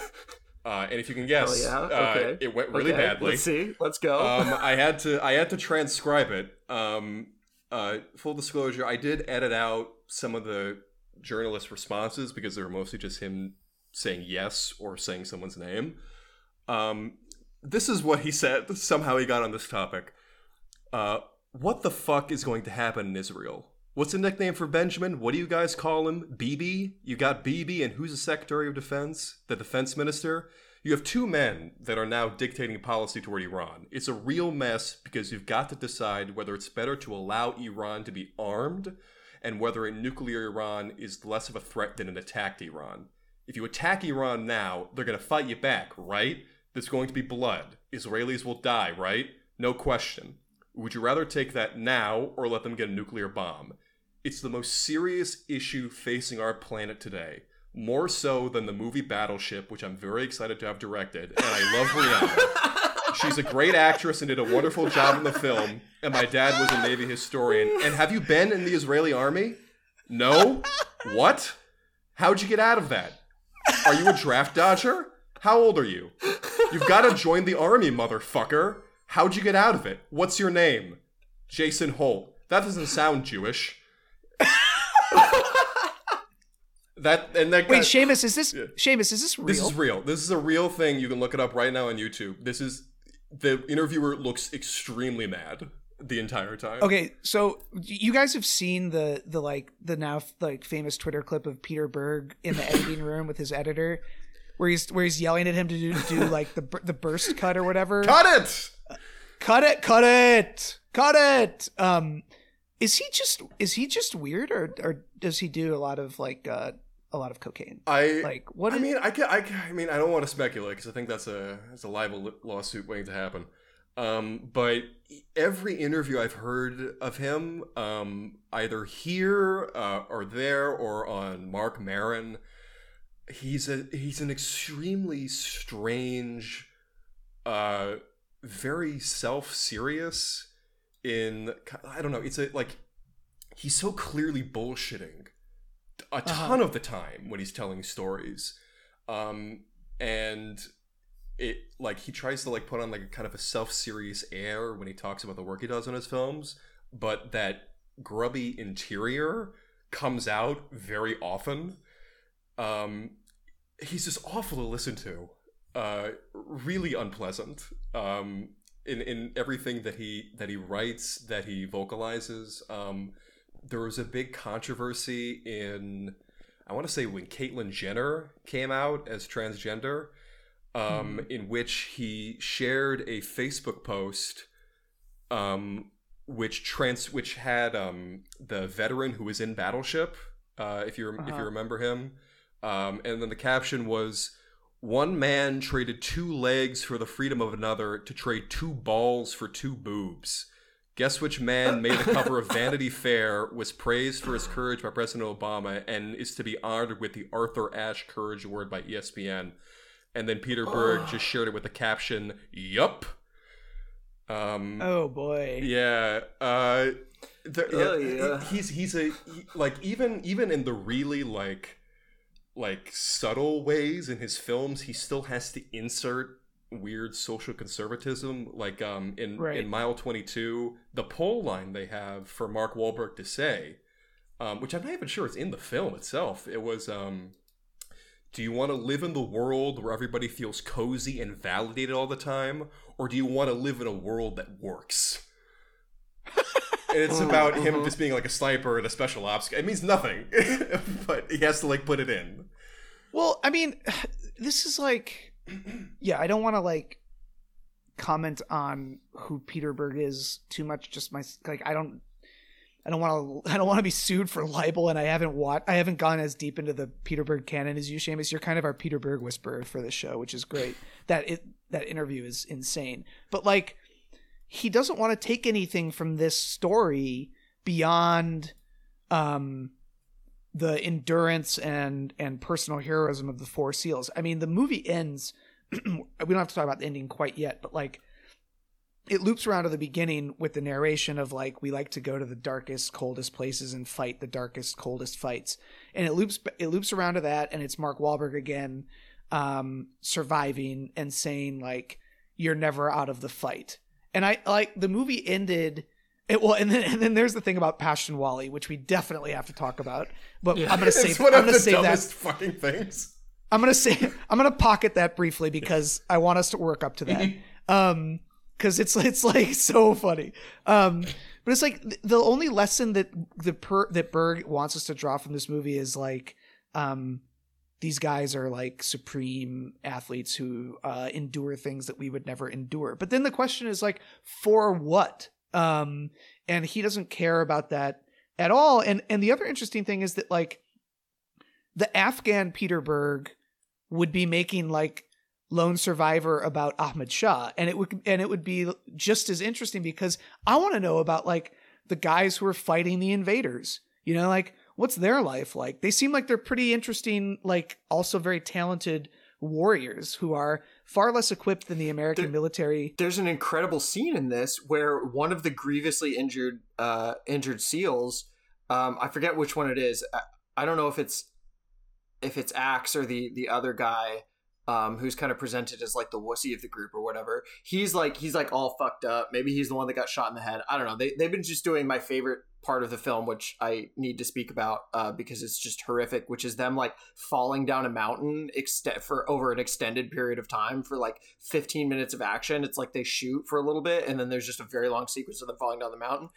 Uh, and if you can guess,
yeah, okay.
uh, it went really
Okay,
badly
Let's see. Let's go.
um, *laughs* I had to I had to transcribe it. Um, uh, full disclosure, I did edit out some of the journalist responses because they were mostly just him saying yes or saying someone's name. Um, this is what he said. Somehow he got on this topic. Uh, what the fuck is going to happen in Israel? What's the nickname for Benjamin? What do you guys call him? BB? You got BB, and who's the Secretary of Defense? The Defense Minister? You have two men that are now dictating policy toward Iran. It's a real mess because you've got to decide whether it's better to allow Iran to be armed and whether a nuclear Iran is less of a threat than an attacked Iran. If you attack Iran now, they're going to fight you back, right? There's going to be blood. Israelis will die, right? No question. Would you rather take that now or let them get a nuclear bomb? It's the most serious issue facing our planet today. More so than the movie Battleship, which I'm very excited to have directed, and I love Rihanna. *laughs* She's a great actress and did a wonderful job in the film, and my dad was a Navy historian. And have you been in the Israeli army? No? What? How'd you get out of that? Are you a draft dodger? How old are you? You've got to join the army, motherfucker. How'd you get out of it? What's your name? Jason Holt. That doesn't sound Jewish. that and that
Wait, Seamus, is this
Yeah.
Seamus? Is this real?
this is real. This is a real thing. You can look it up right now on YouTube. This is the interviewer looks extremely mad the entire time.
Okay, so you guys have seen the the like the now like famous Twitter clip of Peter Berg in the *laughs* editing room with his editor, where he's where he's yelling at him to do, do like the the burst cut or whatever.
Cut it.
cut it, cut it, cut it. Um, is he just is he just weird or or does he do a lot of like uh a lot of cocaine?
I
Like what?
I
is-
mean, I can, I can, I mean, I don't want to speculate because I think that's a that's a libel lawsuit waiting to happen. Um, but every interview I've heard of him, um, either here uh, or there or on Marc Maron, he's a he's an extremely strange, uh, very self serious. In I don't know, it's a like he's so clearly bullshitting a
Uh-huh.
ton of the time when he's telling stories. Um, and it like he tries to like put on like a kind of a self-serious air when he talks about the work he does on his films, but that grubby interior comes out very often. Um, he's just awful to listen to. Uh, really unpleasant. Um, in in everything that he that he writes, that he vocalizes. Um, there was a big controversy in I want to say when Caitlyn Jenner came out as transgender, um, in which he shared a Facebook post, um, which trans which had um, the veteran who was in Battleship, uh, if you rem- if
Uh-huh.
you remember him, um, and then the caption was. One man traded two legs for the freedom of another to trade two balls for two boobs. Guess which man made the cover of *laughs* Vanity Fair, was praised for his courage by President Obama, and is to be honored with the Arthur Ashe Courage Award by ESPN. And then Peter Berg *gasps* just shared it with the caption, Yup. Um,
Oh boy.
yeah. Uh, there,
Oh,
yeah. He's he's a he- like even even in the really like like subtle ways in his films, he still has to insert weird social conservatism. Like um in
Right.
in Mile Twenty Two, the poll line they have for Mark Wahlberg to say, um, which I'm not even sure it's in the film itself. It was um. Do you want to live in the world where everybody feels cozy and validated all the time? Or do you want to live in a world that works? And it's mm, about him mm-hmm. just being like a sniper and a special ops guy. It means nothing, *laughs* but he has to like put it in.
Well, I mean, *sighs* this is like, *clears throat* yeah, I don't want to like comment on who Peter Berg is too much. Just my like, I don't, I don't want to, *laughs* I don't want to be sued for libel, and I haven't watched, I haven't gone as deep into the Peter Berg canon as you, Seamus. You're kind of our Peter Berg whisperer for this show, which is great. that it that interview is insane, but like, he doesn't want to take anything from this story beyond, um the endurance and and personal heroism of the four seals. I mean, the movie ends. *clears throat* we don't have to talk about the ending quite yet, but like it loops around to the beginning with the narration of like we like to go to the darkest, coldest places and fight the darkest, coldest fights, and it loops it loops around to that, and it's Mark Wahlberg again, um, surviving and saying like you're never out of the fight, and I like the movie ended. It well, and then and then there's the thing about Pashtunwali, which we definitely have to talk about. But I'm gonna *laughs*
It's one
I'm
of
gonna
the
save that.
dumbest fucking things.
I'm gonna say I'm gonna pocket that briefly because I want us to work up to that. *laughs* Um, because it's it's like so funny. Um, but it's like the only lesson that the per that Berg wants us to draw from this movie is like, um, these guys are like supreme athletes who uh, endure things that we would never endure. But then the question is like, for what? Um, and he doesn't care about that at all. And and the other interesting thing is that like the Afghan Peter Berg would be making like Lone Survivor about Ahmad Shah, and it would and it would be just as interesting because I want to know about like the guys who are fighting the invaders. You know, like what's their life like? They seem like they're pretty interesting, like also very talented warriors who are far less equipped than the American
They're-
military.
There's an incredible scene in this where one of the grievously injured uh, injured seals, um, I forget which one it is. I, I don't know if it's if it's Axe or the the other guy um, who's kind of presented as like the wussy of the group or whatever. He's like he's like all fucked up. Maybe he's the one that got shot in the head. I don't know. They they've been just doing my favorite part of the film, which I need to speak about uh, because it's just horrific. Which is them like falling down a mountain ext- for over an extended period of time for like 15 minutes of action. It's like they shoot for a little bit and then there's just a very long sequence of them falling down the mountain.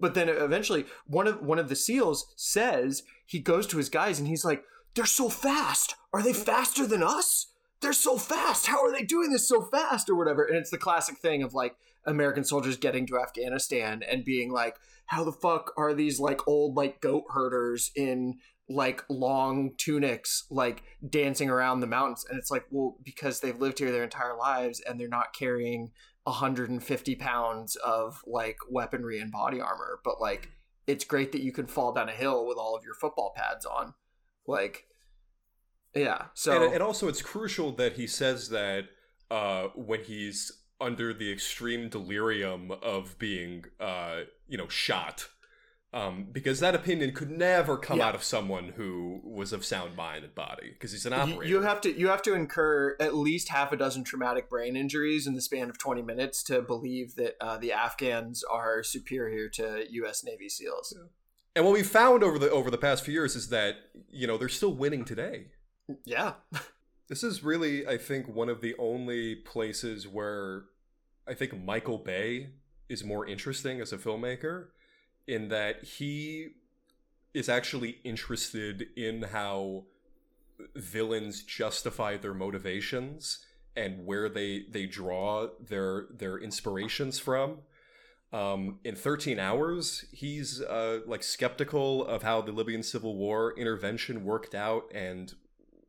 But then eventually, one of one of the seals says he goes to his guys and he's like, "They're so fast. Are they faster than us? They're so fast. How are they doing this so fast or whatever?" And it's the classic thing of like American soldiers getting to Afghanistan and being like, "How the fuck are these like old like goat herders in like long tunics like dancing around the mountains?" And it's like, well, because they've lived here their entire lives and they're not carrying 150 pounds of like weaponry and body armor, but like it's great that you can fall down a hill with all of your football pads on. Like, yeah. So
and, and also, it's crucial that he says that uh, when he's under the extreme delirium of being, uh, you know, shot. Um, because that opinion could never come
Yeah.
out of someone who was of sound mind and body, because he's an
You,
operator.
you have to you have to incur at least half a dozen traumatic brain injuries in the span of 20 minutes to believe that uh, the Afghans are superior to U.S. Navy SEAls.
and what we found over the over the past few years is that you know they're still winning today.
Yeah, *laughs*
This is really, I think, one of the only places where I think Michael Bay is more interesting as a filmmaker in that he is actually interested in how villains justify their motivations and where they they draw their their inspirations from. Um, in 13 hours, he's uh, like skeptical of how the Libyan civil war intervention worked out and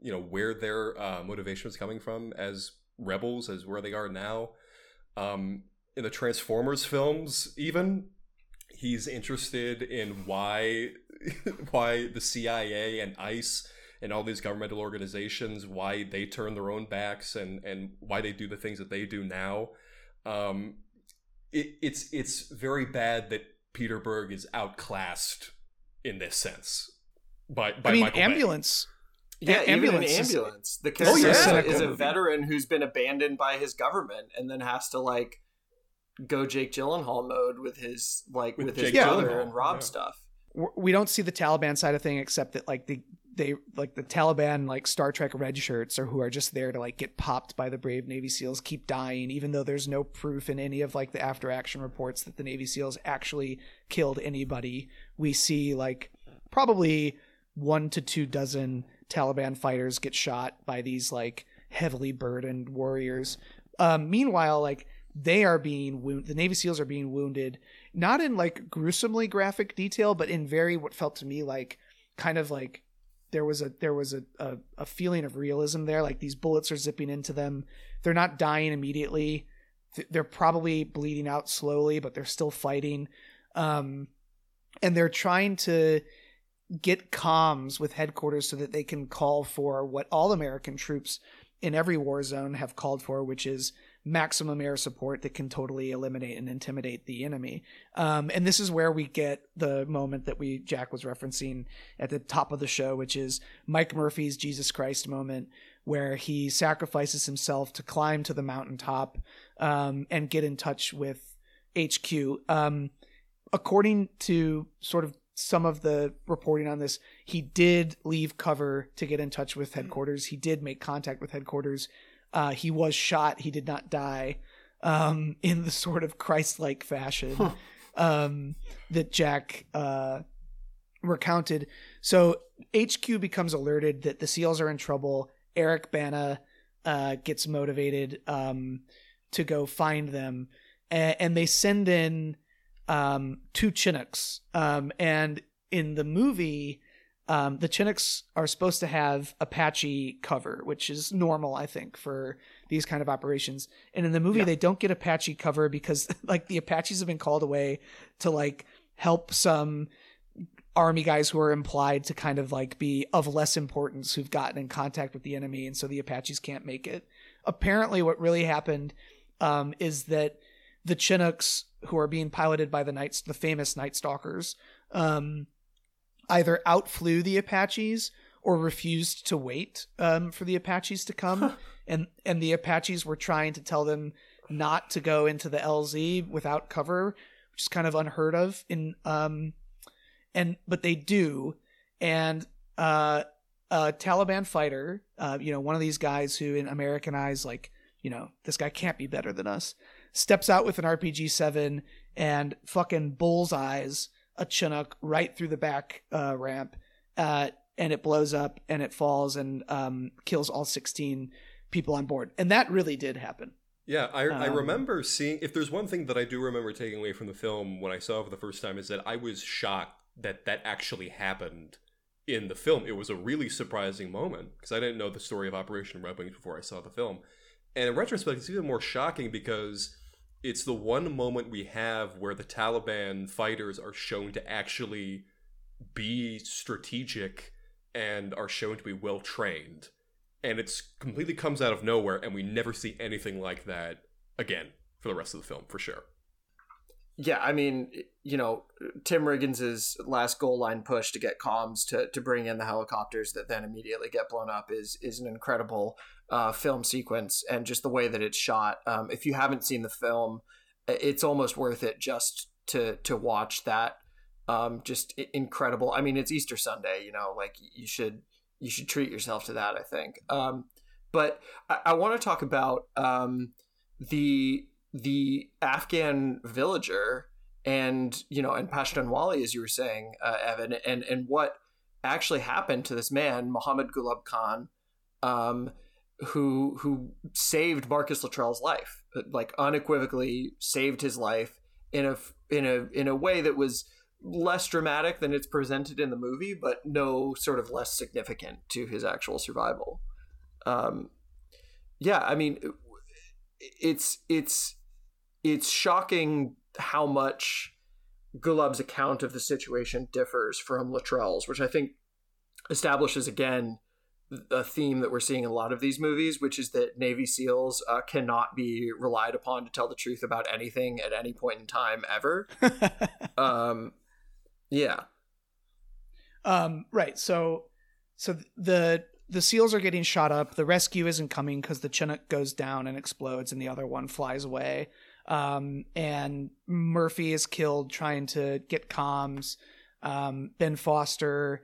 you know where their uh, motivation was coming from as rebels as where they are now um, in the transformers films even he's interested in why *laughs* why the cia and ice and all these governmental organizations why they turn their own backs and and why they do the things that they do now um, it, it's it's very bad that peter berg is outclassed in this sense by, by
I mean,
Michael Bay.
Ambulance.
yeah,
A-
even an
ambulance is-
ambulance. The
Oh,
character
yeah.
is a-
Cynical
is a
movie.
veteran who's been abandoned by his government and then has to like go Jake Gyllenhaal mode with his like
With
with, his
Jake
brother
Gyllenhaal,
and rob
yeah.
stuff.
we don't see the Taliban side of thing except that like the they like the Taliban like Star Trek red shirts or who are just there to like get popped by the brave Navy SEALs keep dying even though there's no proof in any of like the after action reports that the Navy SEALs actually killed anybody. We see like probably one to two dozen Taliban fighters get shot by these like heavily burdened warriors. Um, meanwhile, like they are being wounded. The Navy SEALs are being wounded, not in like gruesomely graphic detail, but in very what felt to me like kind of like there was a there was a, a, a feeling of realism there. Like these bullets are zipping into them. They're not dying immediately. They're probably bleeding out slowly, but they're still fighting. Um, and they're trying to get comms with headquarters so that they can call for what all American troops in every war zone have called for, which is maximum air support that can totally eliminate and intimidate the enemy. Um, and this is where we get the moment that we Jack was referencing at the top of the show, which is Mike Murphy's Jesus Christ moment, where he sacrifices himself to climb to the mountaintop um, and get in touch with HQ. Um, according to sort of some of the reporting on this, he did leave cover to get in touch with headquarters. He did make contact with headquarters. Uh, he was shot. He did not die um, in the sort of Christ-like fashion um, that Jack uh, recounted. So HQ becomes alerted that the SEALs are in trouble. Eric Bana uh, gets motivated um, to go find them, a- and they send in um, two Chinooks. Um, and in the movie, um, the Chinooks are supposed to have Apache cover, which is normal, I think, for these kind of operations. And in the movie, they don't get Apache cover because, *laughs* like, the Apaches have been called away to like help some army guys who are implied to kind of like be of less importance who've gotten in contact with the enemy, and so the Apaches can't make it. Apparently, what really happened um, is that the Chinooks, who are being piloted by the Night, the famous Night Stalkers, um, either outflew the Apaches or refused to wait um, for the Apaches to come, and and the Apaches were trying to tell them not to go into the LZ without cover, which is kind of unheard of in um, and but they do, and uh, a Taliban fighter, uh, you know, one of these guys who in American eyes, like, you know, this guy can't be better than us, steps out with an RPG seven and fucking bullseyes a Chinook right through the back uh, ramp, uh, and it blows up and it falls and um, kills all sixteen people on board, and that really did happen.
Yeah, I, I
Um,
remember seeing. If there's one thing that I do remember taking away from the film when I saw it for the first time is that I was shocked that that actually happened in the film. It was a really surprising moment because I didn't know the story of Operation Red Wings before I saw the film. And in retrospect, it's even more shocking because it's the one moment we have where the Taliban fighters are shown to actually be strategic and are shown to be well trained. And it's completely comes out of nowhere, and we never see anything like that again for the rest of the film, for sure.
yeah, I mean, you know, Tim Riggins' last goal line push to get comms to, to bring in the helicopters that then immediately get blown up is is an incredible uh, film sequence and just the way that it's shot. Um, if you haven't seen the film, it's almost worth it just to to watch that. Um, just incredible. I mean, it's Easter Sunday, you know, like you should you should treat yourself to that. I think. Um, but I, I want to talk about um, the the Afghan villager and you know and Pashtunwali, as you were saying, uh, Evan, and and what actually happened to this man, Muhammad Gulab Khan, um, who who saved Marcus Luttrell's life, like unequivocally saved his life in a in a in a way that was less dramatic than it's presented in the movie, but no sort of less significant to his actual survival. Um, yeah, I mean, it's it's it's shocking how much Gulab's account of the situation differs from Luttrell's, which I think establishes again a theme that we're seeing in a lot of these movies, which is that Navy SEALs uh, cannot be relied upon to tell the truth about anything at any point in time ever. *laughs* um, yeah.
Um, right. So, so the the seals are getting shot up. The rescue isn't coming because the Chinook goes down and explodes, and the other one flies away. Um, and Murphy is killed trying to get comms. Um, ben Foster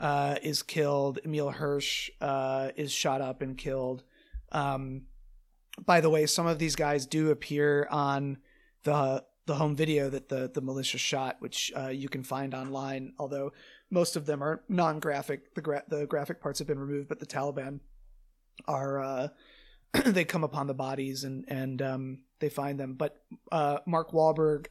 uh, is killed. Emile Hirsch uh, is shot up and killed. Um, by the way, some of these guys do appear on the the home video that the the militia shot, which uh, you can find online. Although most of them are non-graphic, the gra- the graphic parts have been removed, but the Taliban are uh, *clears throat* they come upon the bodies and and um, they find them. But uh, Mark Wahlberg,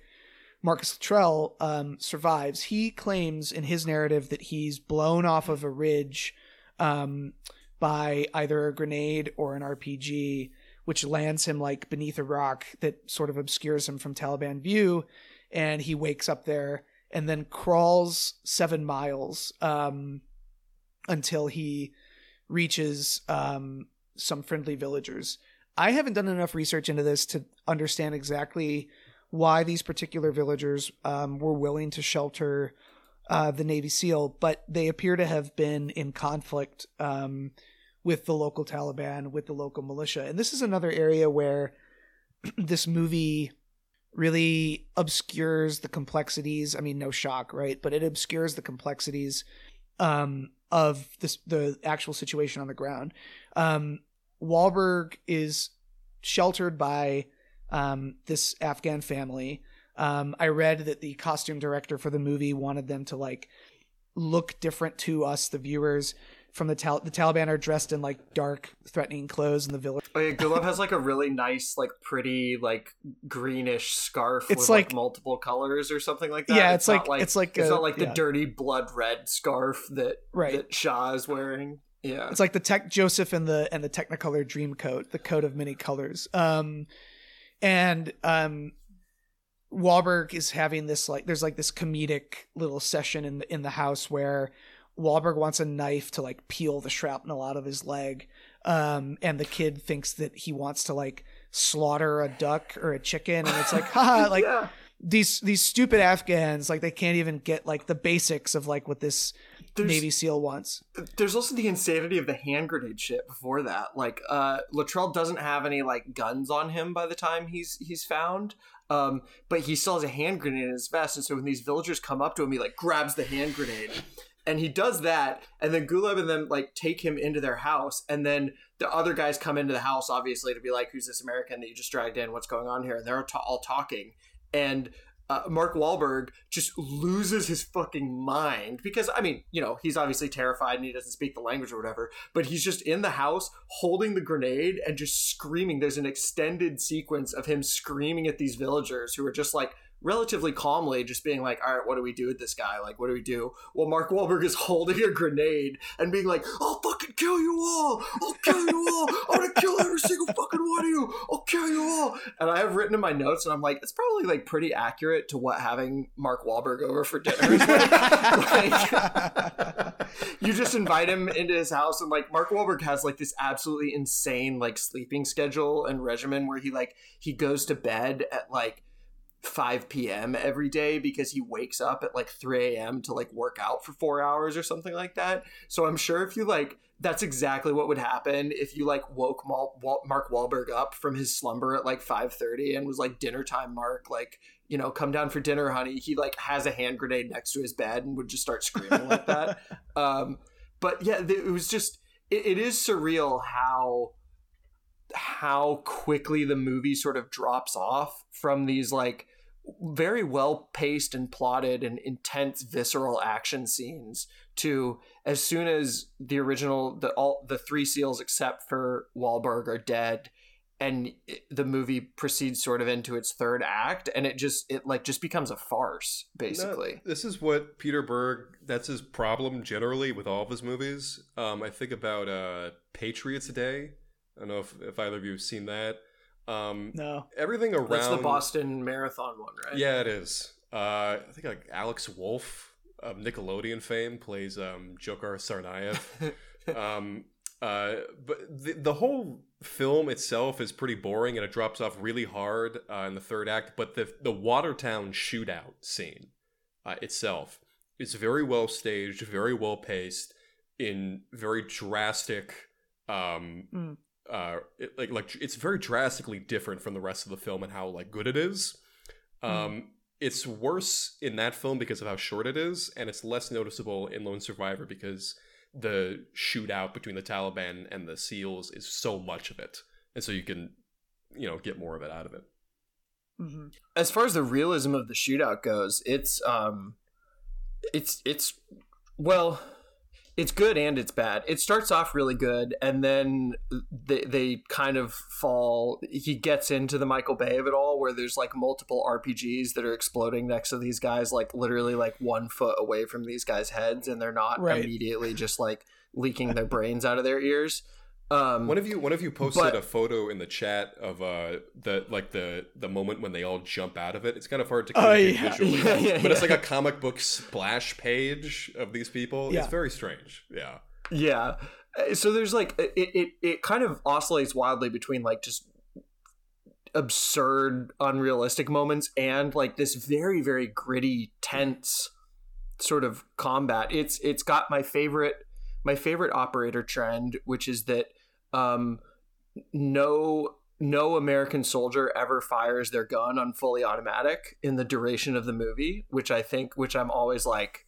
Marcus Luttrell um, survives. He claims in his narrative that he's blown off of a ridge um, by either a grenade or an RPG, which lands him like beneath a rock that sort of obscures him from Taliban view, and he wakes up there and then crawls seven miles um, until he reaches um, some friendly villagers. I haven't done enough research into this to understand exactly why these particular villagers um, were willing to shelter uh, the Navy SEAL, but they appear to have been in conflict um, with the local Taliban, with the local militia. And this is another area where *clears throat* this movie really obscures the complexities. I mean, no shock, right? But it obscures the complexities um, of this, the actual situation on the ground. Um, Wahlberg is sheltered by um, this Afghan family. Um, I read that the costume director for the movie wanted them to like look different to us, the viewers. From the Tal- the Taliban are dressed in like dark, threatening clothes, and the village.
Oh yeah, Gulab has like a really nice, like pretty, like greenish scarf.
It's
with,
like-
like, multiple colors or something like that.
Yeah, it's
not
like- it's like
it's
a-
not like the
yeah.
dirty blood red scarf that
Right.
that Shah is wearing. Yeah,
It's like the tech Joseph and the and the Technicolor Dream Coat, the coat of many colors. Um, and um, Wahlberg is having this like there's like this comedic little session in the in the house where Wahlberg wants a knife to like peel the shrapnel out of his leg, um, and the kid thinks that he wants to like slaughter a duck or a chicken, and it's like, *laughs* haha, like
yeah.
these these stupid Afghans, like they can't even get like the basics of like what this
There's-
Navy SEAL wants.
There's also the insanity of the hand grenade shit before that. Like, uh, Luttrell doesn't have any like guns on him by the time he's he's found. Um, but he still has a hand grenade in his vest, and so when these villagers come up to him, he like grabs the hand grenade, and he does that, and then Gulab and them like take him into their house, and then the other guys come into the house, obviously, to be like, "Who's this American that you just dragged in? What's going on here?" And they're all talking, and uh, Mark Wahlberg just loses his fucking mind because I mean, you know, he's obviously terrified and he doesn't speak the language or whatever, but he's just in the house holding the grenade and just screaming. There's an extended sequence of him screaming at these villagers who are just like relatively calmly just being like, all right, what do we do with this guy? Like, what do we do? Well, Mark Wahlberg is *laughs* holding a grenade and being like, I'll fucking kill you all. I'll kill you all. I'm going to kill every single fucking one of you. I'll kill you all. And I have written in my notes and I'm like, it's probably like pretty accurate to what having Mark Wahlberg over for dinner is like. like *laughs* you just invite him into his house and like Mark Wahlberg has like this absolutely insane like sleeping schedule and regimen where he like he goes to bed at like 5 p.m. every day because he wakes up at like 3 a.m. to like work out for four hours or something like that. So I'm sure if you like, that's exactly what would happen if you like woke Mal- Wal- Mark Wahlberg up from his slumber at like 5:30 and was like dinner time, Mark. Like you know, come down for dinner, honey. He like has a hand grenade next to his bed and would just start screaming like that. *laughs* Um, but yeah, it was just it, it is surreal how how quickly the movie sort of drops off from these like very well paced and plotted and intense visceral action scenes to as soon as the original the all the three seals except for Wahlberg are dead and it- the movie proceeds sort of into its third act and it just it like just becomes a farce basically
this is what Peter Berg. That's his problem generally with all of his movies. Um, I think about uh, Patriots Day. I don't know if, if either of you have seen that. Um,
No.
everything around
that's the Boston Marathon one right
Yeah, it is. Uh, I think like Alex Wolff of Nickelodeon fame plays um, Dzhokhar Tsarnaev. *laughs* um, uh, but the, the whole film itself is pretty boring and it drops off really hard uh, in the third act. But the the Watertown shootout scene uh, itself is very well staged, very well paced, in very drastic. Um,
Mm.
Uh, it, like like it's very drastically different from the rest of the film and how like good it is. Um, it's worse in that film because of how short it is, and it's less noticeable in Lone Survivor because the shootout between the Taliban and the SEALs is so much of it, and so you can, you know, get more of it out of it.
hmm
as far as the realism of the shootout goes, it's um, it's it's well, it's good and it's bad. It starts off really good, and then they they kind of fall. He gets into the Michael Bay of it all, where there's like multiple RPGs that are exploding next to these guys, like literally like one foot away from these guys' heads, and they're not
Right.
immediately just like leaking their brains out of their ears. Um,
One of you, one of you posted
But-
a photo in the chat of uh the like the the moment when they all jump out of it. It's kind of hard to
Oh,
communicate
yeah.
visually,
Yeah, *laughs* yeah,
but it's like a comic book splash page of these people.
Yeah.
It's very strange. Yeah.
Yeah. Uh, So there's like it, it it kind of oscillates wildly between like just absurd, unrealistic moments and like this very very gritty, tense sort of combat. It's it's got my favorite my favorite operator trend, which is that um no no American soldier ever fires their gun on fully automatic in the duration of the movie, which I think which I'm always like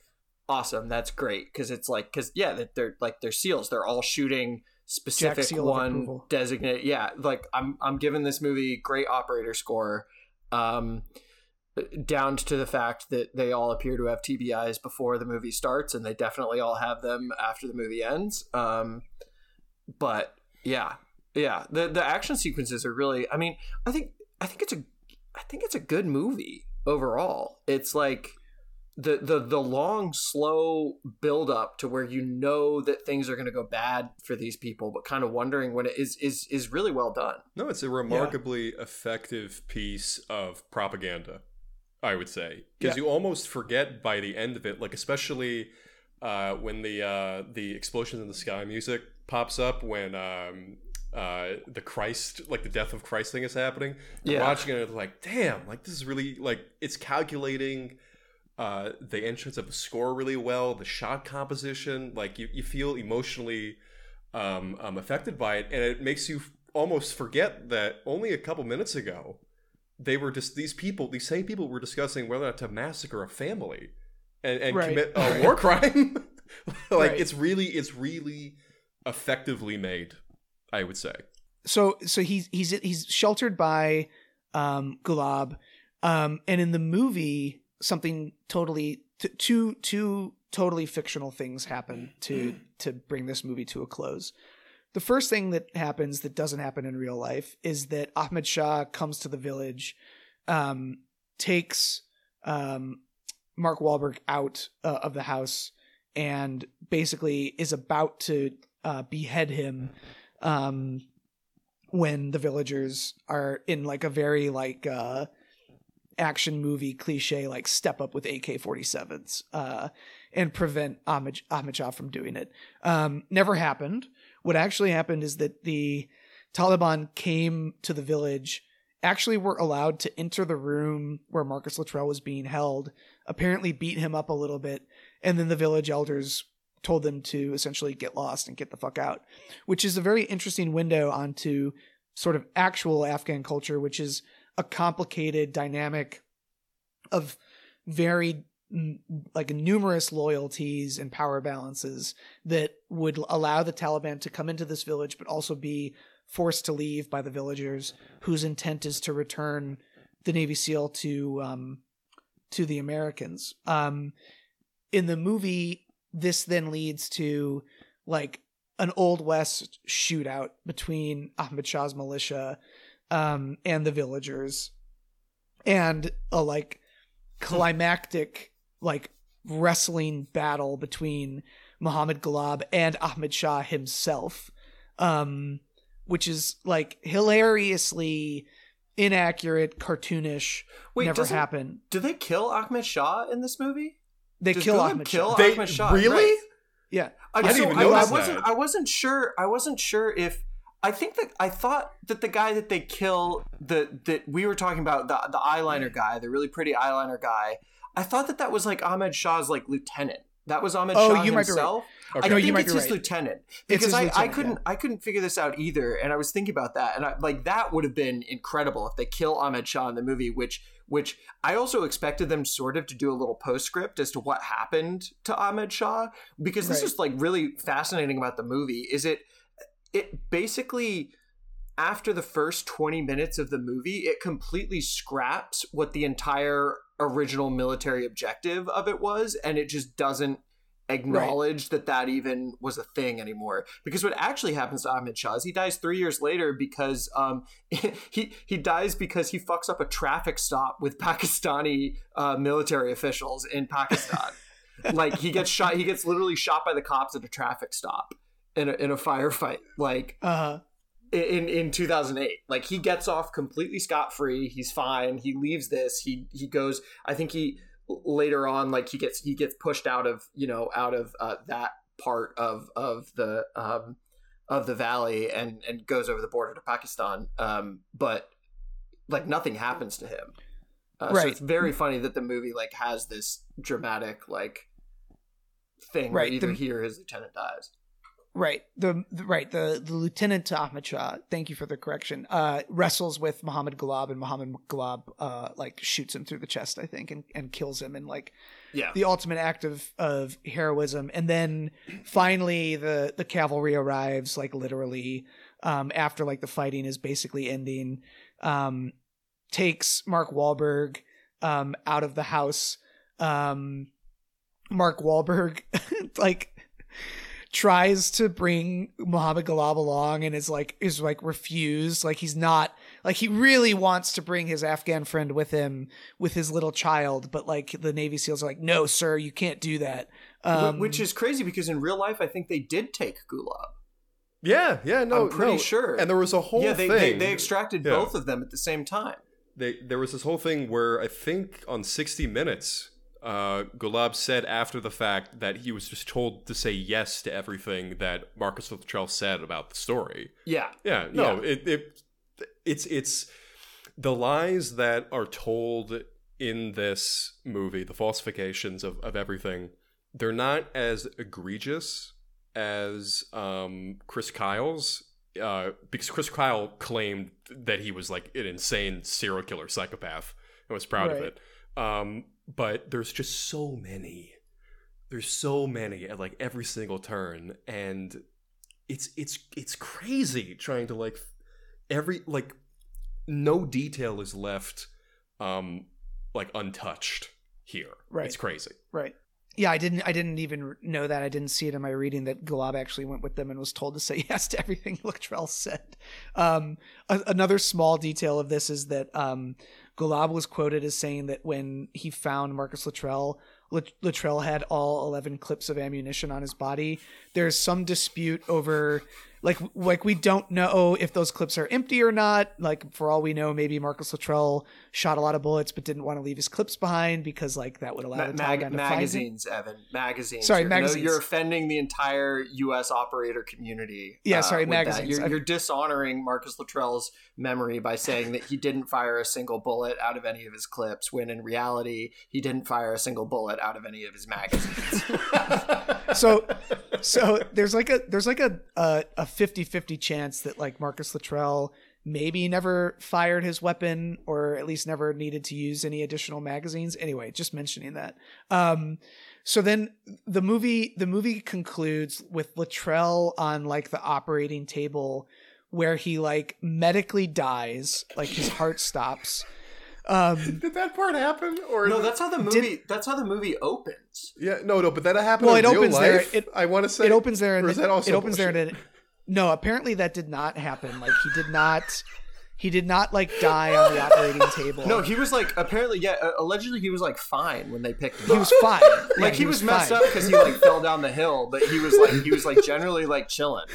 awesome that's great. Because it's like because yeah that they're like they're seals. They're all shooting specific one designate yeah like i'm i'm giving this movie great operator score um down to the fact that they all appear to have tbis before the movie starts and they definitely all have them after the movie ends. Um but yeah. Yeah. The the action sequences are really i mean i think i think it's a i think it's a good movie overall. It's like the the the long slow build up to where you know that things are going to go bad for these people but kind of wondering when it is is is really well done.
No, it's a remarkably effective piece of propaganda, I would say, because
Yeah.
you almost forget by the end of it, like especially uh, when the uh, the explosions in the sky music pops up when um, uh, the Christ, like the death of Christ thing is happening. You're watching it, like, damn, like this is really like it's calculating. Uh, the entrance of the score really well, the shot composition, like you, you feel emotionally um, um, affected by it, and it makes you f- almost forget that only a couple minutes ago they were just these people, these same people were discussing whether or not to massacre a family and, and
Right.
commit a *laughs* war crime. *laughs* like
Right.
it's really, it's really effectively made. I would say.
so so he's he's he's sheltered by um Gulab um and in the movie something totally t- two two totally fictional things happen to to bring this movie to a close. The first thing that happens that doesn't happen in real life is that Ahmed Shah comes to the village um takes um Mark Wahlberg out uh, of the house and basically is about to uh, behead him um when the villagers are in like a very like uh action movie cliche like step up with AK-47s uh and prevent Ahmed Shah from doing it. Um never happened. What actually happened is that the Taliban came to the village actually were allowed to enter the room where Marcus Luttrell was being held, apparently beat him up a little bit, and then the village elders told them to essentially get lost and get the fuck out, which is a very interesting window onto sort of actual Afghan culture, which is a complicated dynamic of very like numerous loyalties and power balances that would allow the Taliban to come into this village, but also be forced to leave by the villagers, whose intent is to return the Navy SEAL to um, to the Americans. Um, in the movie, this then leads to like an old west shootout between Ahmed Shah's militia um, and the villagers, and a like climactic like wrestling battle between Muhammad Ghalab and Ahmed Shah himself, um, which is like hilariously inaccurate, cartoonish.
Wait,
never
doesn't- Do they kill Ahmed Shah in this movie?
They
Does
kill
Ghalib
Ahmed
kill
Shah.
They-
Ahmed Shah?
really?
Right.
Yeah,
I,
I didn't
so
even
I,
notice
I wasn't.
that.
I wasn't sure. I wasn't sure if. I think that I thought that the guy that they kill, the that we were talking about, the the eyeliner guy, the really pretty eyeliner guy. I thought that that was like Ahmed Shah's like lieutenant. That was Ahmed
Oh,
Shah
you might be right.
himself.
Okay.
I
No,
think
you might
it's
be
his
right.
lieutenant because
his
I, I couldn't
yeah.
I couldn't figure this out either, and I was thinking about that, and I like that would have been incredible if they kill Ahmed Shah in the movie, which which I also expected them sort of to do a little postscript as to what happened to Ahmed Shah because this
Right.
is like really fascinating about the movie. Is it it basically after the first 20 minutes of the movie, it completely scraps what the entire original military objective of it was, and it just doesn't acknowledge that that even was a thing anymore. Because what actually happens to Ahmed Shah is he dies three years later because um, *laughs* he he dies because he fucks up a traffic stop with *laughs* Pakistani uh, military officials in Pakistan. *laughs* like he gets shot, he gets literally shot by the cops at a traffic stop in a, in a firefight. Like
uh,
in in 2008 like he gets off completely scot-free he's fine he leaves this he he goes i think he later on like he gets he gets pushed out of you know out of uh, that part of of the um of the valley and and goes over the border to pakistan. Um but like nothing happens to him. Uh, so
Right.
it's very funny that the movie like has this dramatic like thing where
Right,
either
the-
he or his lieutenant dies
right. The, the right the the lieutenant to Ahmed Shah. Thank you for the correction. Uh, wrestles with Muhammad Ghalab, and Muhammad Ghalab uh like shoots him through the chest, I think, and and kills him, and like
yeah
the ultimate act of of heroism and then finally the the cavalry arrives like literally um after like the fighting is basically ending um takes Mark Wahlberg um out of the house um Mark Wahlberg *laughs* like tries to bring Muhammad Ghalab along and is like is like refused like he's not like he really wants to bring his Afghan friend with him with his little child but like the Navy SEALs are like no sir you can't do that um,
which is crazy because in real life, I think they did take Gulab.
Yeah, yeah, no,
I'm pretty
no.
sure.
And there was a whole
yeah, they,
thing.
they they extracted
Yeah.
both of them at the same time.
they there was this whole thing where I think on 60 Minutes, uh, Gulab said after the fact that he was just told to say yes to everything that Marcus Luttrell said about the story.
Yeah,
Yeah, no, It, it it's it's the lies that are told in this movie, the falsifications of, of everything, they're not as egregious as um, Chris Kyle's. Uh, because Chris Kyle claimed that he was like an insane serial killer psychopath and was proud of it. Um, but there's just so many. There's so many at like every single turn, and it's it's it's crazy trying to like every like no detail is left um like untouched here.
Right.
it's crazy.
Right. Yeah I didn't I didn't even know that. I didn't see it in my reading that Ghalab actually went with them and was told to say *laughs* yes to everything *laughs* Luttrell said. Um a- another small detail of this is that um Ghalab was quoted as saying that when he found Marcus Luttrell Latrell had all 11 clips of ammunition on his body. There's some dispute over like like we don't know if those clips are empty or not. Like for all we know, maybe Marcus Luttrell shot a lot of bullets but didn't want to leave his clips behind because like that would allow
Ma-
the
mag-
Taliban to find
magazines, Evan. Magazines.
Sorry,
You're- no,
magazines.
you're offending the entire U.S. operator community.
Yeah,
uh,
sorry,
that.
magazines.
You're, you're dishonoring Marcus Luttrell's memory by saying that he didn't fire a single bullet out of any of his clips, when in reality he didn't fire a single bullet out of any of his magazines.
so so there's like a there's like a a, a 50-50 chance that like Marcus Luttrell maybe never fired his weapon or at least never needed to use any additional magazines. Anyway, just mentioning that. Um so then the movie the movie concludes with Luttrell on like the operating table where he like medically dies, like his heart stops. Um *laughs*
Did that part happen? Or
no, that's how the movie. that's how the movie opens.
yeah, no, no, but that happened.
Well,
in
it
real
opens there.
life?
It-
I want to say
it opens there and
or is that also
it opens there and it, no apparently that did not happen like he did not *laughs* he did not like die on the *laughs* operating table
No, he was like apparently yeah. uh, Allegedly, he was like fine when they picked him up.
he
up.
was fine Yeah,
like he, was, messed
fine.
up because he like fell down the hill, but he was like he was like generally like chilling.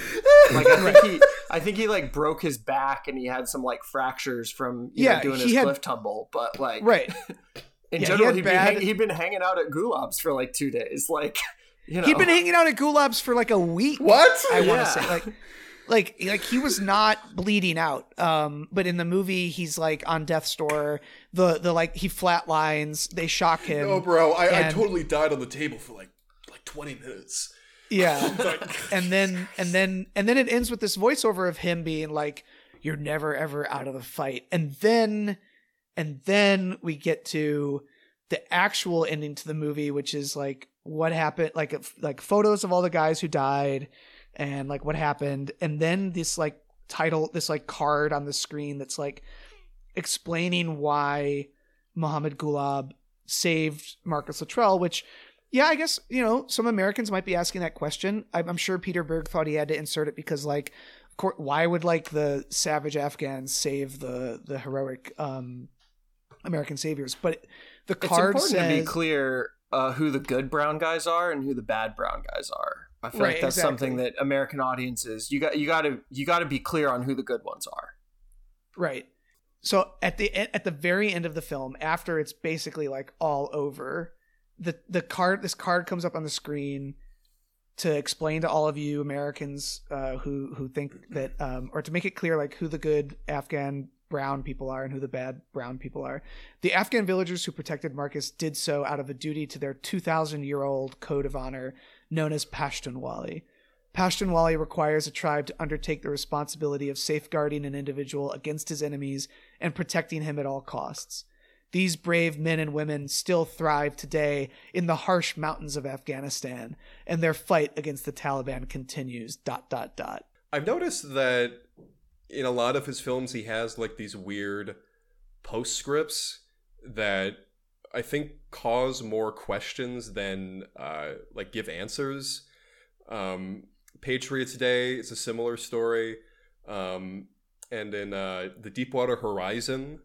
Like I think he I think he like broke his back and he had some like fractures from you
Yeah,
know, doing his
had-
cliff tumble. But like
right *laughs*
in
Yeah, he
general,
had
he would
bad-
be hang- he'd been hanging out at Gulab's for like two days. Like *laughs* you know,
he'd been hanging out at Gulab's for like a week
What?
I want to say like like like he was not bleeding out um but in the movie he's like on death's door the the like he flatlines they shock him
No, bro, I, I totally died on the table for like like twenty minutes.
Yeah. *laughs* and then and then and then it ends with this voiceover of him being like, You're never ever out of the fight. And then and then we get to the actual ending to the movie, which is like what happened like like photos of all the guys who died and like what happened. And then this like title this like card on the screen that's like explaining why Muhammad Gulab saved Marcus Luttrell, which yeah, I guess you know some Americans might be asking that question. I'm, I'm sure Peter Berg thought he had to insert it because, like, of course, why would like the savage Afghans save the the heroic um, American saviors? But the
It's
card
important
says
to be clear uh, who the good brown guys are and who the bad brown guys are. I feel
Right,
like that's
exactly.
something that American audiences you got you got to you got to be clear on who the good ones are.
right. So at the at the very end of the film, after it's basically like all over, the the card this card comes up on the screen to explain to all of you Americans uh, who who think that um, or to make it clear like who the good Afghan brown people are and who the bad brown people are. The Afghan villagers who protected Marcus did so out of a duty to their 2,000 year old code of honor known as Pashtunwali. Pashtunwali requires a tribe to undertake the responsibility of safeguarding an individual against his enemies and protecting him at all costs. These brave men and women still thrive today in the harsh mountains of Afghanistan, and their fight against the Taliban continues. Dot dot dot.
I've noticed that in a lot of his films, he has like these weird postscripts that I think cause more questions than uh, like give answers. Um, Patriots Day is a similar story, um, and in uh, the Deepwater Horizon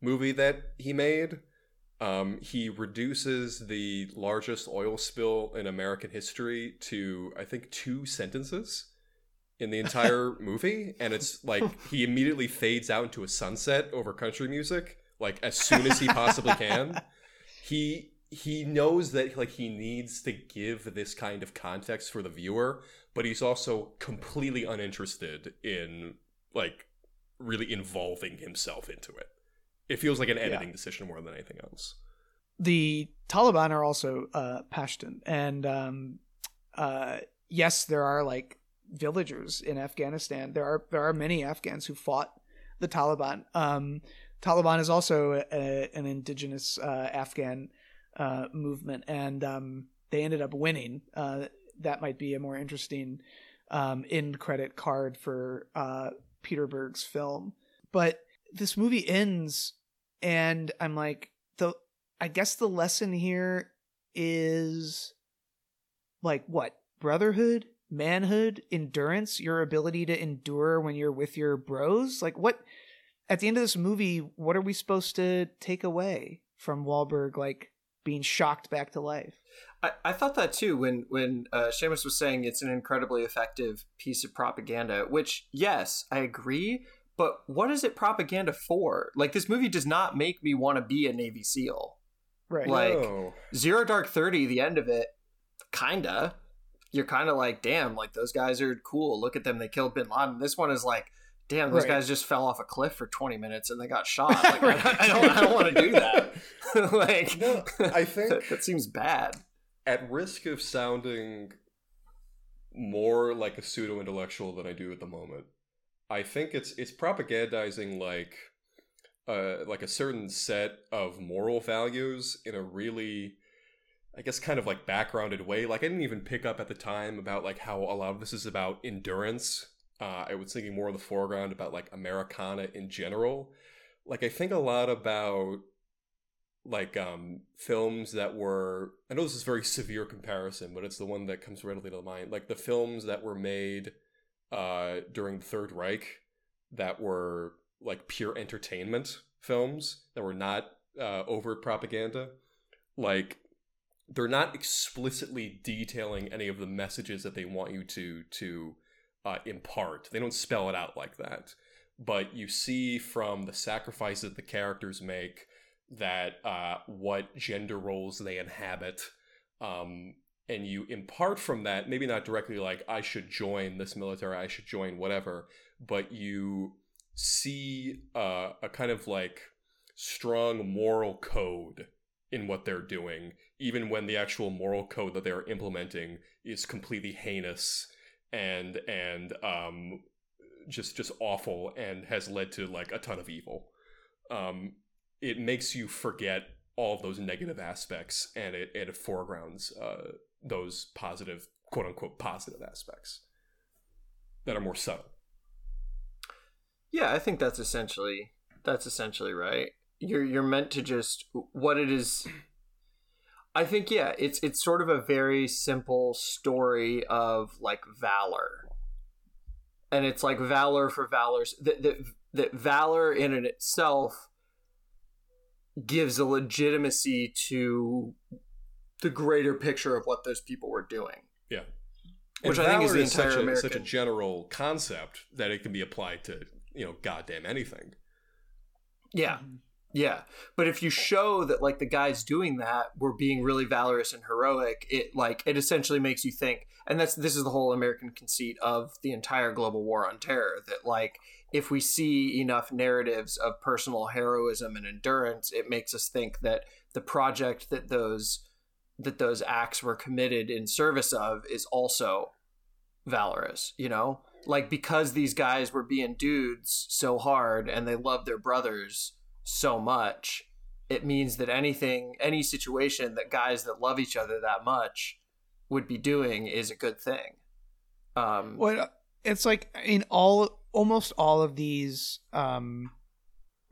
movie that he made. Um, he reduces the largest oil spill in American history to, I think, two sentences in the entire *laughs* movie and it's like he immediately fades out into a sunset over country music like as soon as he possibly can *laughs* he he knows that like he needs to give this kind of context for the viewer but he's also completely uninterested in like really involving himself into it it feels like an editing decision more than anything else
the Taliban are also uh, Pashtun, and um, uh, yes, there are like villagers in Afghanistan. There are there are many Afghans who fought the Taliban. Um, Taliban is also a, an indigenous uh, Afghan uh, movement, and um, they ended up winning. Uh, that might be a more interesting um, end credit card for uh, Peter Berg's film. But this movie ends, and I'm like the I guess the lesson here is like what? Brotherhood, manhood, endurance, your ability to endure when you're with your bros? Like what at the end of this movie, what are we supposed to take away from Wahlberg like being shocked back to life.
I, I thought that too when when uh, Seamus was saying it's an incredibly effective piece of propaganda. Which yes, I agree. But what is it propaganda for? Like this movie does not make me want to be a Navy SEAL.
Right.
Like
Oh.
Zero Dark Thirty, the end of it, kinda. You're kind of like, damn, like those guys are cool. Look at them, they killed Bin Laden. This one is like, damn, those
Right.
guys just fell off a cliff for 20 minutes and they got *laughs* shot. Like, I, I don't, I don't want to do that. *laughs* like,
No, I think-
that, *laughs* that seems bad.
at risk of sounding more like a pseudo intellectual than I do at the moment, I think it's it's propagandizing like uh like a certain set of moral values in a really I guess kind of like backgrounded way. Like I didn't even pick up at the time about like how a lot of this is about endurance. Uh, I was thinking more in the foreground about like Americana in general. Like I think a lot about like um films that were I know this is very severe comparison, but it's the one that comes readily to mind. Like the films that were made uh during the Third Reich that were like pure entertainment films that were not uh overt propaganda. Like they're not explicitly detailing any of the messages that they want you to to uh, impart. They don't spell it out like that, but you see from the sacrifices the characters make that uh, what gender roles they inhabit, um, and you impart from that. Maybe not directly like I should join this military, I should join whatever, but you see uh, a kind of like strong moral code in what they're doing, even when the actual moral code that they're implementing is completely heinous and and um, just just awful and has led to like a ton of evil. Um, it makes you forget all of those negative aspects, and it it foregrounds uh, those positive quote unquote positive aspects that are more subtle.
Yeah, I think that's essentially that's essentially right. You're you're meant to just what it is. I think yeah, it's it's sort of a very simple story of like valor, and it's like valor for valor's that that that valor in and itself gives a legitimacy to the greater picture of what those people were doing.
Yeah.
Which
And
I think is the entire
such a,
American.
such a general concept that it can be applied to you know goddamn anything.
Yeah. Mm-hmm. Yeah. But if you show that like the guys doing that were being really valorous and heroic, it like it essentially makes you think and that's this is the whole American conceit of the entire global war on terror that like if we see enough narratives of personal heroism and endurance, it makes us think that the project that those that those acts were committed in service of is also valorous, you know? Like because these guys were being dudes so hard and they loved their brothers so much, it means that anything any situation that guys that love each other that much would be doing is a good thing. Um
What it's like in all almost all of these um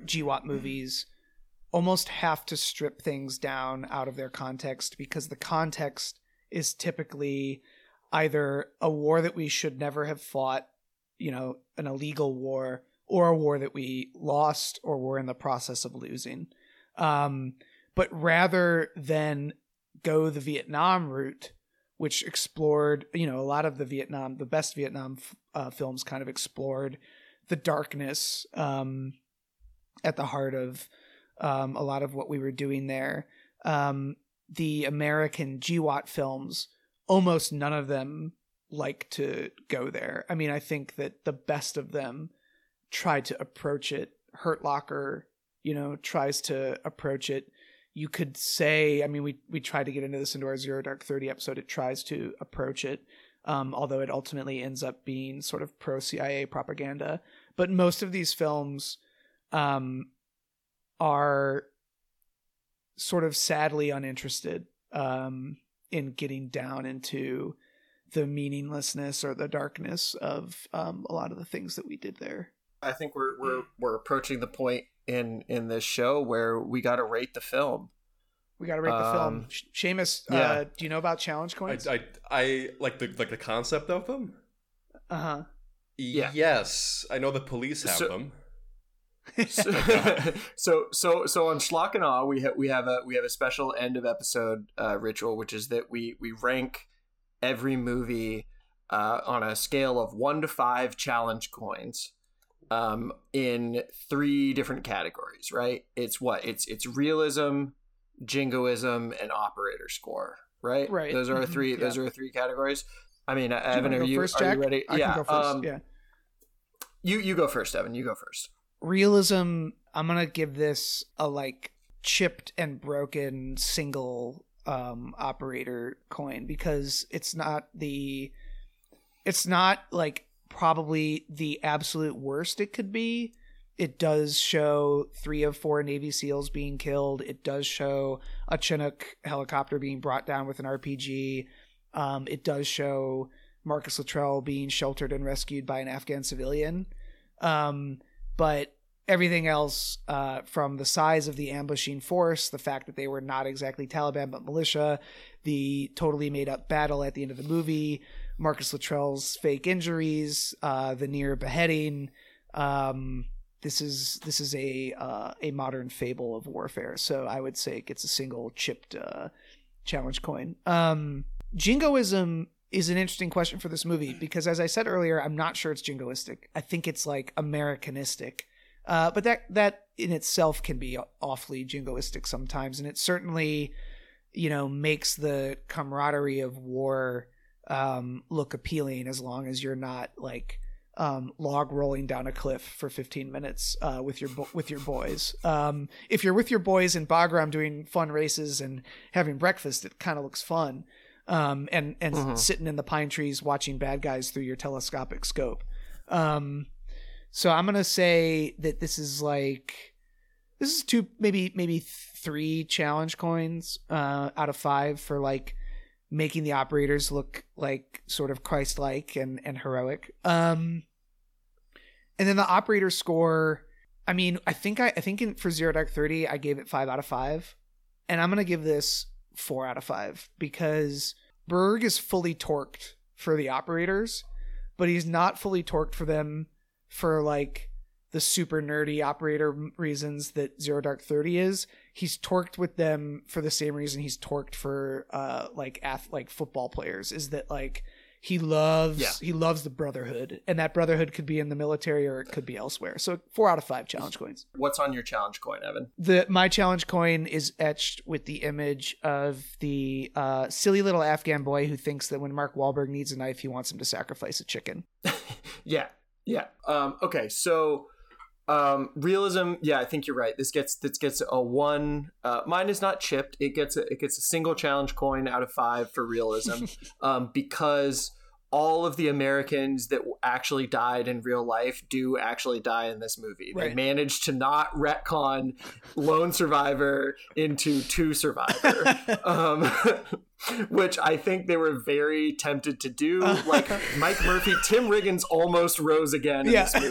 GWOT movies almost have to strip things down out of their context because the context is typically either a war that we should never have fought, you know, an illegal war, or a war that we lost or were in the process of losing. Um, but rather than go the Vietnam route, which explored, you know, a lot of the Vietnam, the best Vietnam uh, films kind of explored the darkness um, at the heart of um, a lot of what we were doing there. Um, the American GWOT films, almost none of them like to go there. I mean, I think that the best of them tried to approach it. Hurt Locker, you know, tries to approach it. You could say, I mean, we we tried to get into this into our Zero Dark Thirty episode. It tries to approach it, um, although it ultimately ends up being sort of pro CIA propaganda. But most of these films um, are sort of sadly uninterested um, in getting down into the meaninglessness or the darkness of um, a lot of the things that we did there.
I think we're we're we're approaching the point in in this show where we got to rate the film.
We got to rate the film.
Um,
Sh- Seamus,
yeah.
uh, do you know about challenge
I,
coins?
I I like the like the concept of them.
Uh huh.
Yeah.
Yes, I know the police have
So-
them.
so, *laughs* *laughs* so so so on Schlock and Awe, we have we have a we have a special end of episode uh, ritual, which is that we we rank every movie uh, on a scale of one to five challenge coins um, in three different categories. Right? It's what it's it's realism, jingoism, and operator score. Right?
Right.
Those are our
Mhm,
three.
yeah.
Those are our three categories. I mean,
Do
Evan, are you
first,
are
Jack?
you ready?
I
yeah.
can go first.
um,
yeah.
You you go first, Evan. You go first.
realism i'm gonna give this a like chipped and broken single um operator coin because it's not the it's not like probably the absolute worst it could be. It does show three of four navy seals being killed. It does show a chinook helicopter being brought down with an rpg um, it does show marcus luttrell being sheltered and rescued by an afghan civilian. Um, but everything else uh, from the size of the ambushing force the fact that they were not exactly taliban but militia the totally made up battle at the end of the movie marcus luttrell's fake injuries uh, the near beheading um, this is this is a uh, a modern fable of warfare. So i would say it gets a single chipped uh, challenge coin. Um, jingoism is an interesting question for this movie because as i said earlier i'm not sure it's jingoistic. I think it's like americanistic. Uh, but that that in itself can be awfully jingoistic sometimes. And it certainly you know makes the camaraderie of war um, look appealing as long as you're not like um, log rolling down a cliff for 15 minutes uh, with your bo- with your boys. Um, if you're with your boys in Bagram doing fun races and having breakfast, it kind of looks fun. Um, and and
Mhm.
sitting in the pine trees watching bad guys through your telescopic scope. Um, so I'm gonna say that this is like this is two maybe maybe three challenge coins uh, out of five for like making the operators look like sort of Christ-like and and heroic. Um, and then the operator score. I mean, I think I, I think in, for Zero Dark Thirty, I gave it five out of five, and I'm gonna give this four out of five because Berg is fully torqued for the operators, but he's not fully torqued for them for like the super nerdy operator reasons that Zero Dark Thirty is. He's torqued with them for the same reason he's torqued for uh like ath- like football players is that like he loves
Yeah.
he loves the brotherhood and that brotherhood could be in the military or it could be elsewhere. So 4 out of 5 challenge coins.
What's on your challenge coin, Evan?
The my challenge coin is etched with the image of the uh, silly little Afghan boy who thinks that when Mark Wahlberg needs a knife, he wants him to sacrifice a chicken. *laughs*
Yeah, yeah. Um, okay, so um, realism. Yeah, I think you're right. This gets this gets a one. Uh, mine is not chipped. It gets a, it gets a single challenge coin out of five for realism, *laughs* um, because all of the Americans that actually died in real life do actually die in this movie. They managed to not retcon Lone Survivor into Two Survivor. *laughs* um, *laughs* which I think they were very tempted to do. *laughs* Like Mike Murphy, Tim Riggins almost rose again in this movie.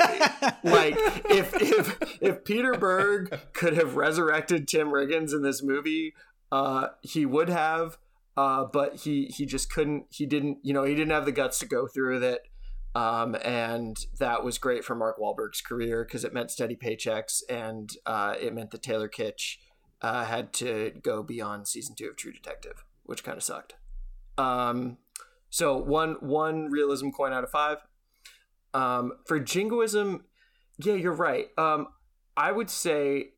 Like if if if Peter Berg could have resurrected Tim Riggins in this movie, uh, he would have. Uh, but he he just couldn't. He didn't. You know, he didn't have the guts to go through with it. Um, and that was great for Mark Wahlberg's career because it meant steady paychecks and uh, it meant that Taylor Kitsch uh, had to go beyond season two of True Detective, which kind of sucked. Um, so one one realism coin out of five. Um, for jingoism, yeah, you're right. Um, I would say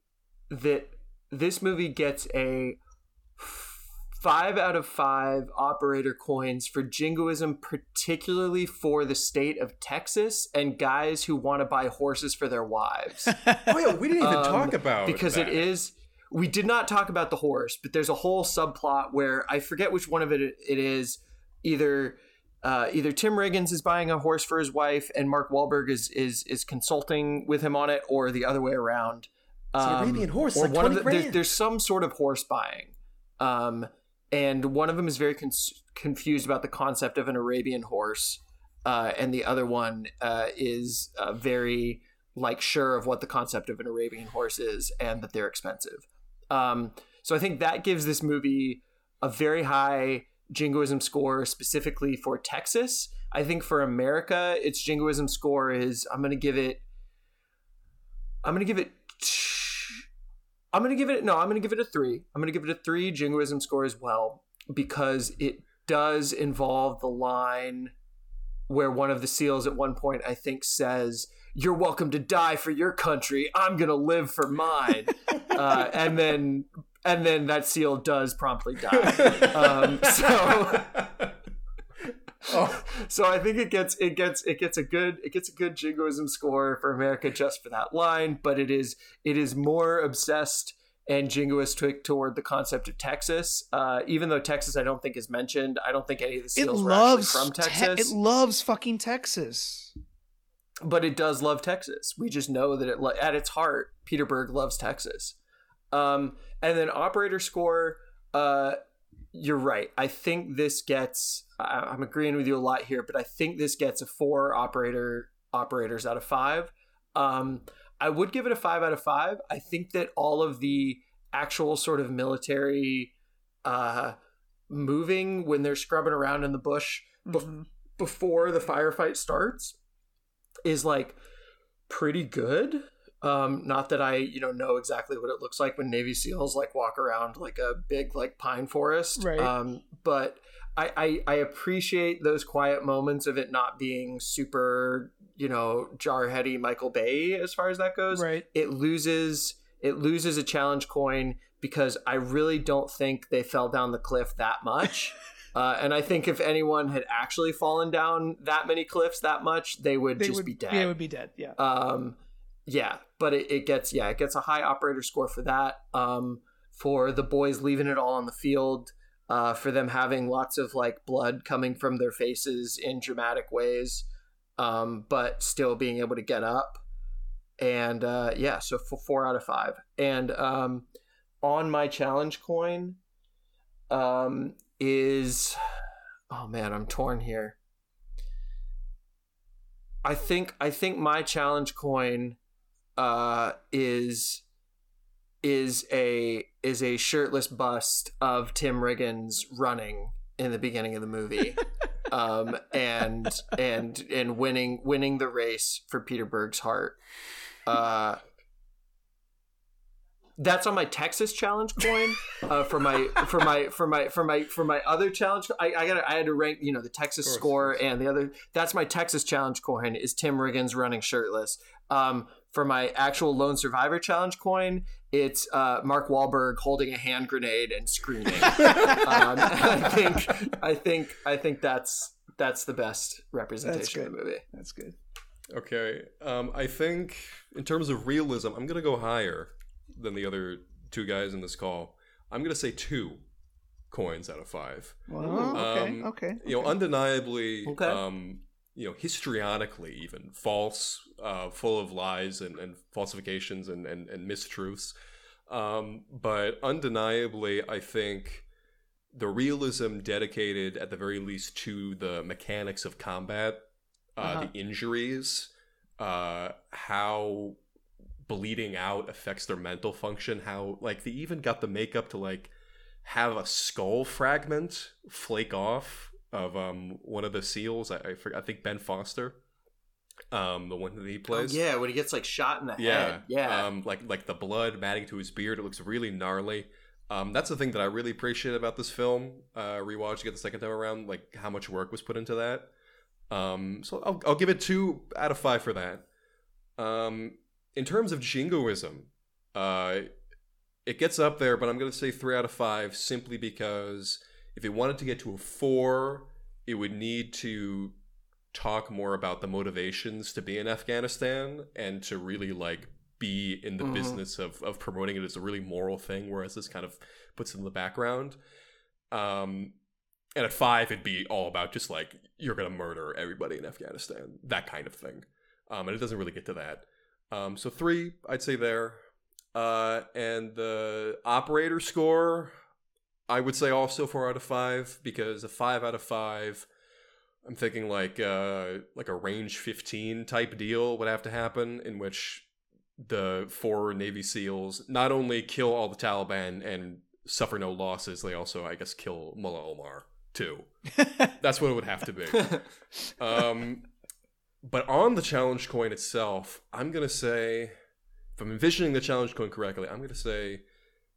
that this movie gets a five out of five operator coins for jingoism, particularly for the state of Texas and guys who want to buy horses for their wives. *laughs*
Oh yeah, we didn't even
Um,
talk about
because
that.
it is we did not talk about the horse but there's a whole subplot where i forget which one of it it is either uh, either Tim Riggins is buying a horse for his wife and Mark Wahlberg is is is consulting with him on it, or the other way around.
It's an
Um,
Arabian horse,
or
like
one of
20
the, there- there's some sort of horse buying, um, and one of them is very cons- confused about the concept of an Arabian horse, uh, and the other one uh, is uh, very like sure of what the concept of an Arabian horse is and that they're expensive. Um, so I think that gives this movie a very high jingoism score specifically for Texas. I think for America, its jingoism score is I'm going to give it I'm gonna give it. I'm gonna give it no. I'm gonna give it a three. I'm gonna give it a three jingoism score as well because it does involve the line where one of the seals at one point I think says, "You're welcome to die for your country. I'm gonna live for mine," *laughs* uh, and then and then that seal does promptly die. *laughs* Um, so *laughs*
Oh,
so I think it gets it gets it gets a good it gets a good jingoism score for America just for that line, but it is it is more obsessed and jingoistic toward the concept of Texas. Uh, even though Texas I don't think is mentioned, I don't think any of the
It
seals were actually from
Te-
Texas.
it loves fucking Texas.
but it does love Texas. We just know that it lo- at its heart, Peter Berg loves Texas. Um, and then operator score, uh, you're right. I think this gets. I'm agreeing with you a lot here, but I think this gets a four operator operators out of five. Um, I would give it a five out of five. I think that all of the actual sort of military uh, moving when they're scrubbing around in the bush bef-
Mhm.
before the firefight starts is like pretty good. Um, not that I, you know, know exactly what it looks like when Navy SEALs like walk around like a big like pine forest.
Right.
Um, but I, I I appreciate those quiet moments of it not being super, you know, jarheady Michael Bay as far as that goes
Right.
it loses it loses a challenge coin because I really don't think they fell down the cliff that much. *laughs* uh, and I think if anyone had actually fallen down that many cliffs that much, they would
They
just
would
be dead.
They would be dead. Yeah.
Um, yeah, but it, it gets yeah, it gets a high operator score for that. Um, for the boys leaving it all on the field, uh, for them having lots of like blood coming from their faces in dramatic ways, um, but still being able to get up. And uh, yeah, so for four out of five. And um, on my challenge coin, um, is oh man, I'm torn here. I think I think my challenge coin uh is is a is a shirtless bust of Tim Riggins running in the beginning of the movie. *laughs* um and and and winning winning the race for Peter Berg's heart. Uh that's on my Texas challenge coin. Uh, for my for my for my for my for my other challenge, I, I got I had to rank you know the Texas score and the other. That's my Texas challenge coin is Tim Riggins running shirtless. Um, for my actual Lone Survivor challenge coin, it's uh, Mark Wahlberg holding a hand grenade and screaming. *laughs* um, I think I think I think that's that's the best representation of the movie.
That's good.
okay. Um, I think in terms of realism, I'm gonna go higher than the other two guys in this call. I'm gonna say two coins out of five.
Well, okay,
Um,
okay.
You know, undeniably,
Okay.
um, you know, histrionically, even false, uh, full of lies and, and falsifications and, and, and mistruths. Um, but undeniably, I think the realism dedicated, at the very least, to the mechanics of combat, uh,
Uh-huh.
the injuries, uh, how bleeding out affects their mental function, how, like, they even got the makeup to, like, have a skull fragment flake off of um one of the seals. I I, forget, I think Ben Foster, um the one that he
Oh,
plays.
yeah, when he gets like shot in the
yeah,
head. Yeah.
Um, like like the blood matting to his beard. It looks really gnarly. Um, that's the thing that I really appreciate about this film. Uh, rewatching it the second time around, like how much work was put into that. Um, so I'll I'll give it two out of five for that. Um, in terms of jingoism, uh, it gets up there, but I'm going to say three out of five simply because if it wanted to get to a four, it would need to talk more about the motivations to be in Afghanistan and to really like be in the
Mhm.
business of, of promoting it as a really moral thing, whereas this kind of puts it in the background. Um, and at five, it'd be all about just like you're gonna murder everybody in Afghanistan, that kind of thing. Um, and it doesn't really get to that. Um, so three, I'd say there. Uh, and the operator score, I would say also four out of five because a five out of five, I'm thinking like uh, like a range 15 type deal would have to happen in which the four Navy SEALs not only kill all the Taliban and suffer no losses, they also, I guess, kill Mullah Omar too. *laughs* That's what it would have to be. *laughs* Um, but on the challenge coin itself, I'm gonna say if I'm envisioning the challenge coin correctly, I'm going to say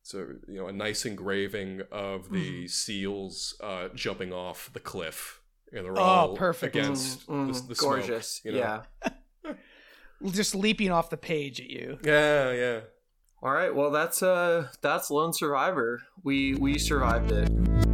so you know a nice engraving of the
Mm-hmm.
seals uh, jumping off the cliff, and they're
Oh,
all
perfect.
against
Mm,
the,
mm,
the smoke,
gorgeous.
you know?
Yeah. *laughs*
Just leaping off the page at you.
yeah, yeah.
All right. Well, that's uh that's Lone Survivor. We we survived it.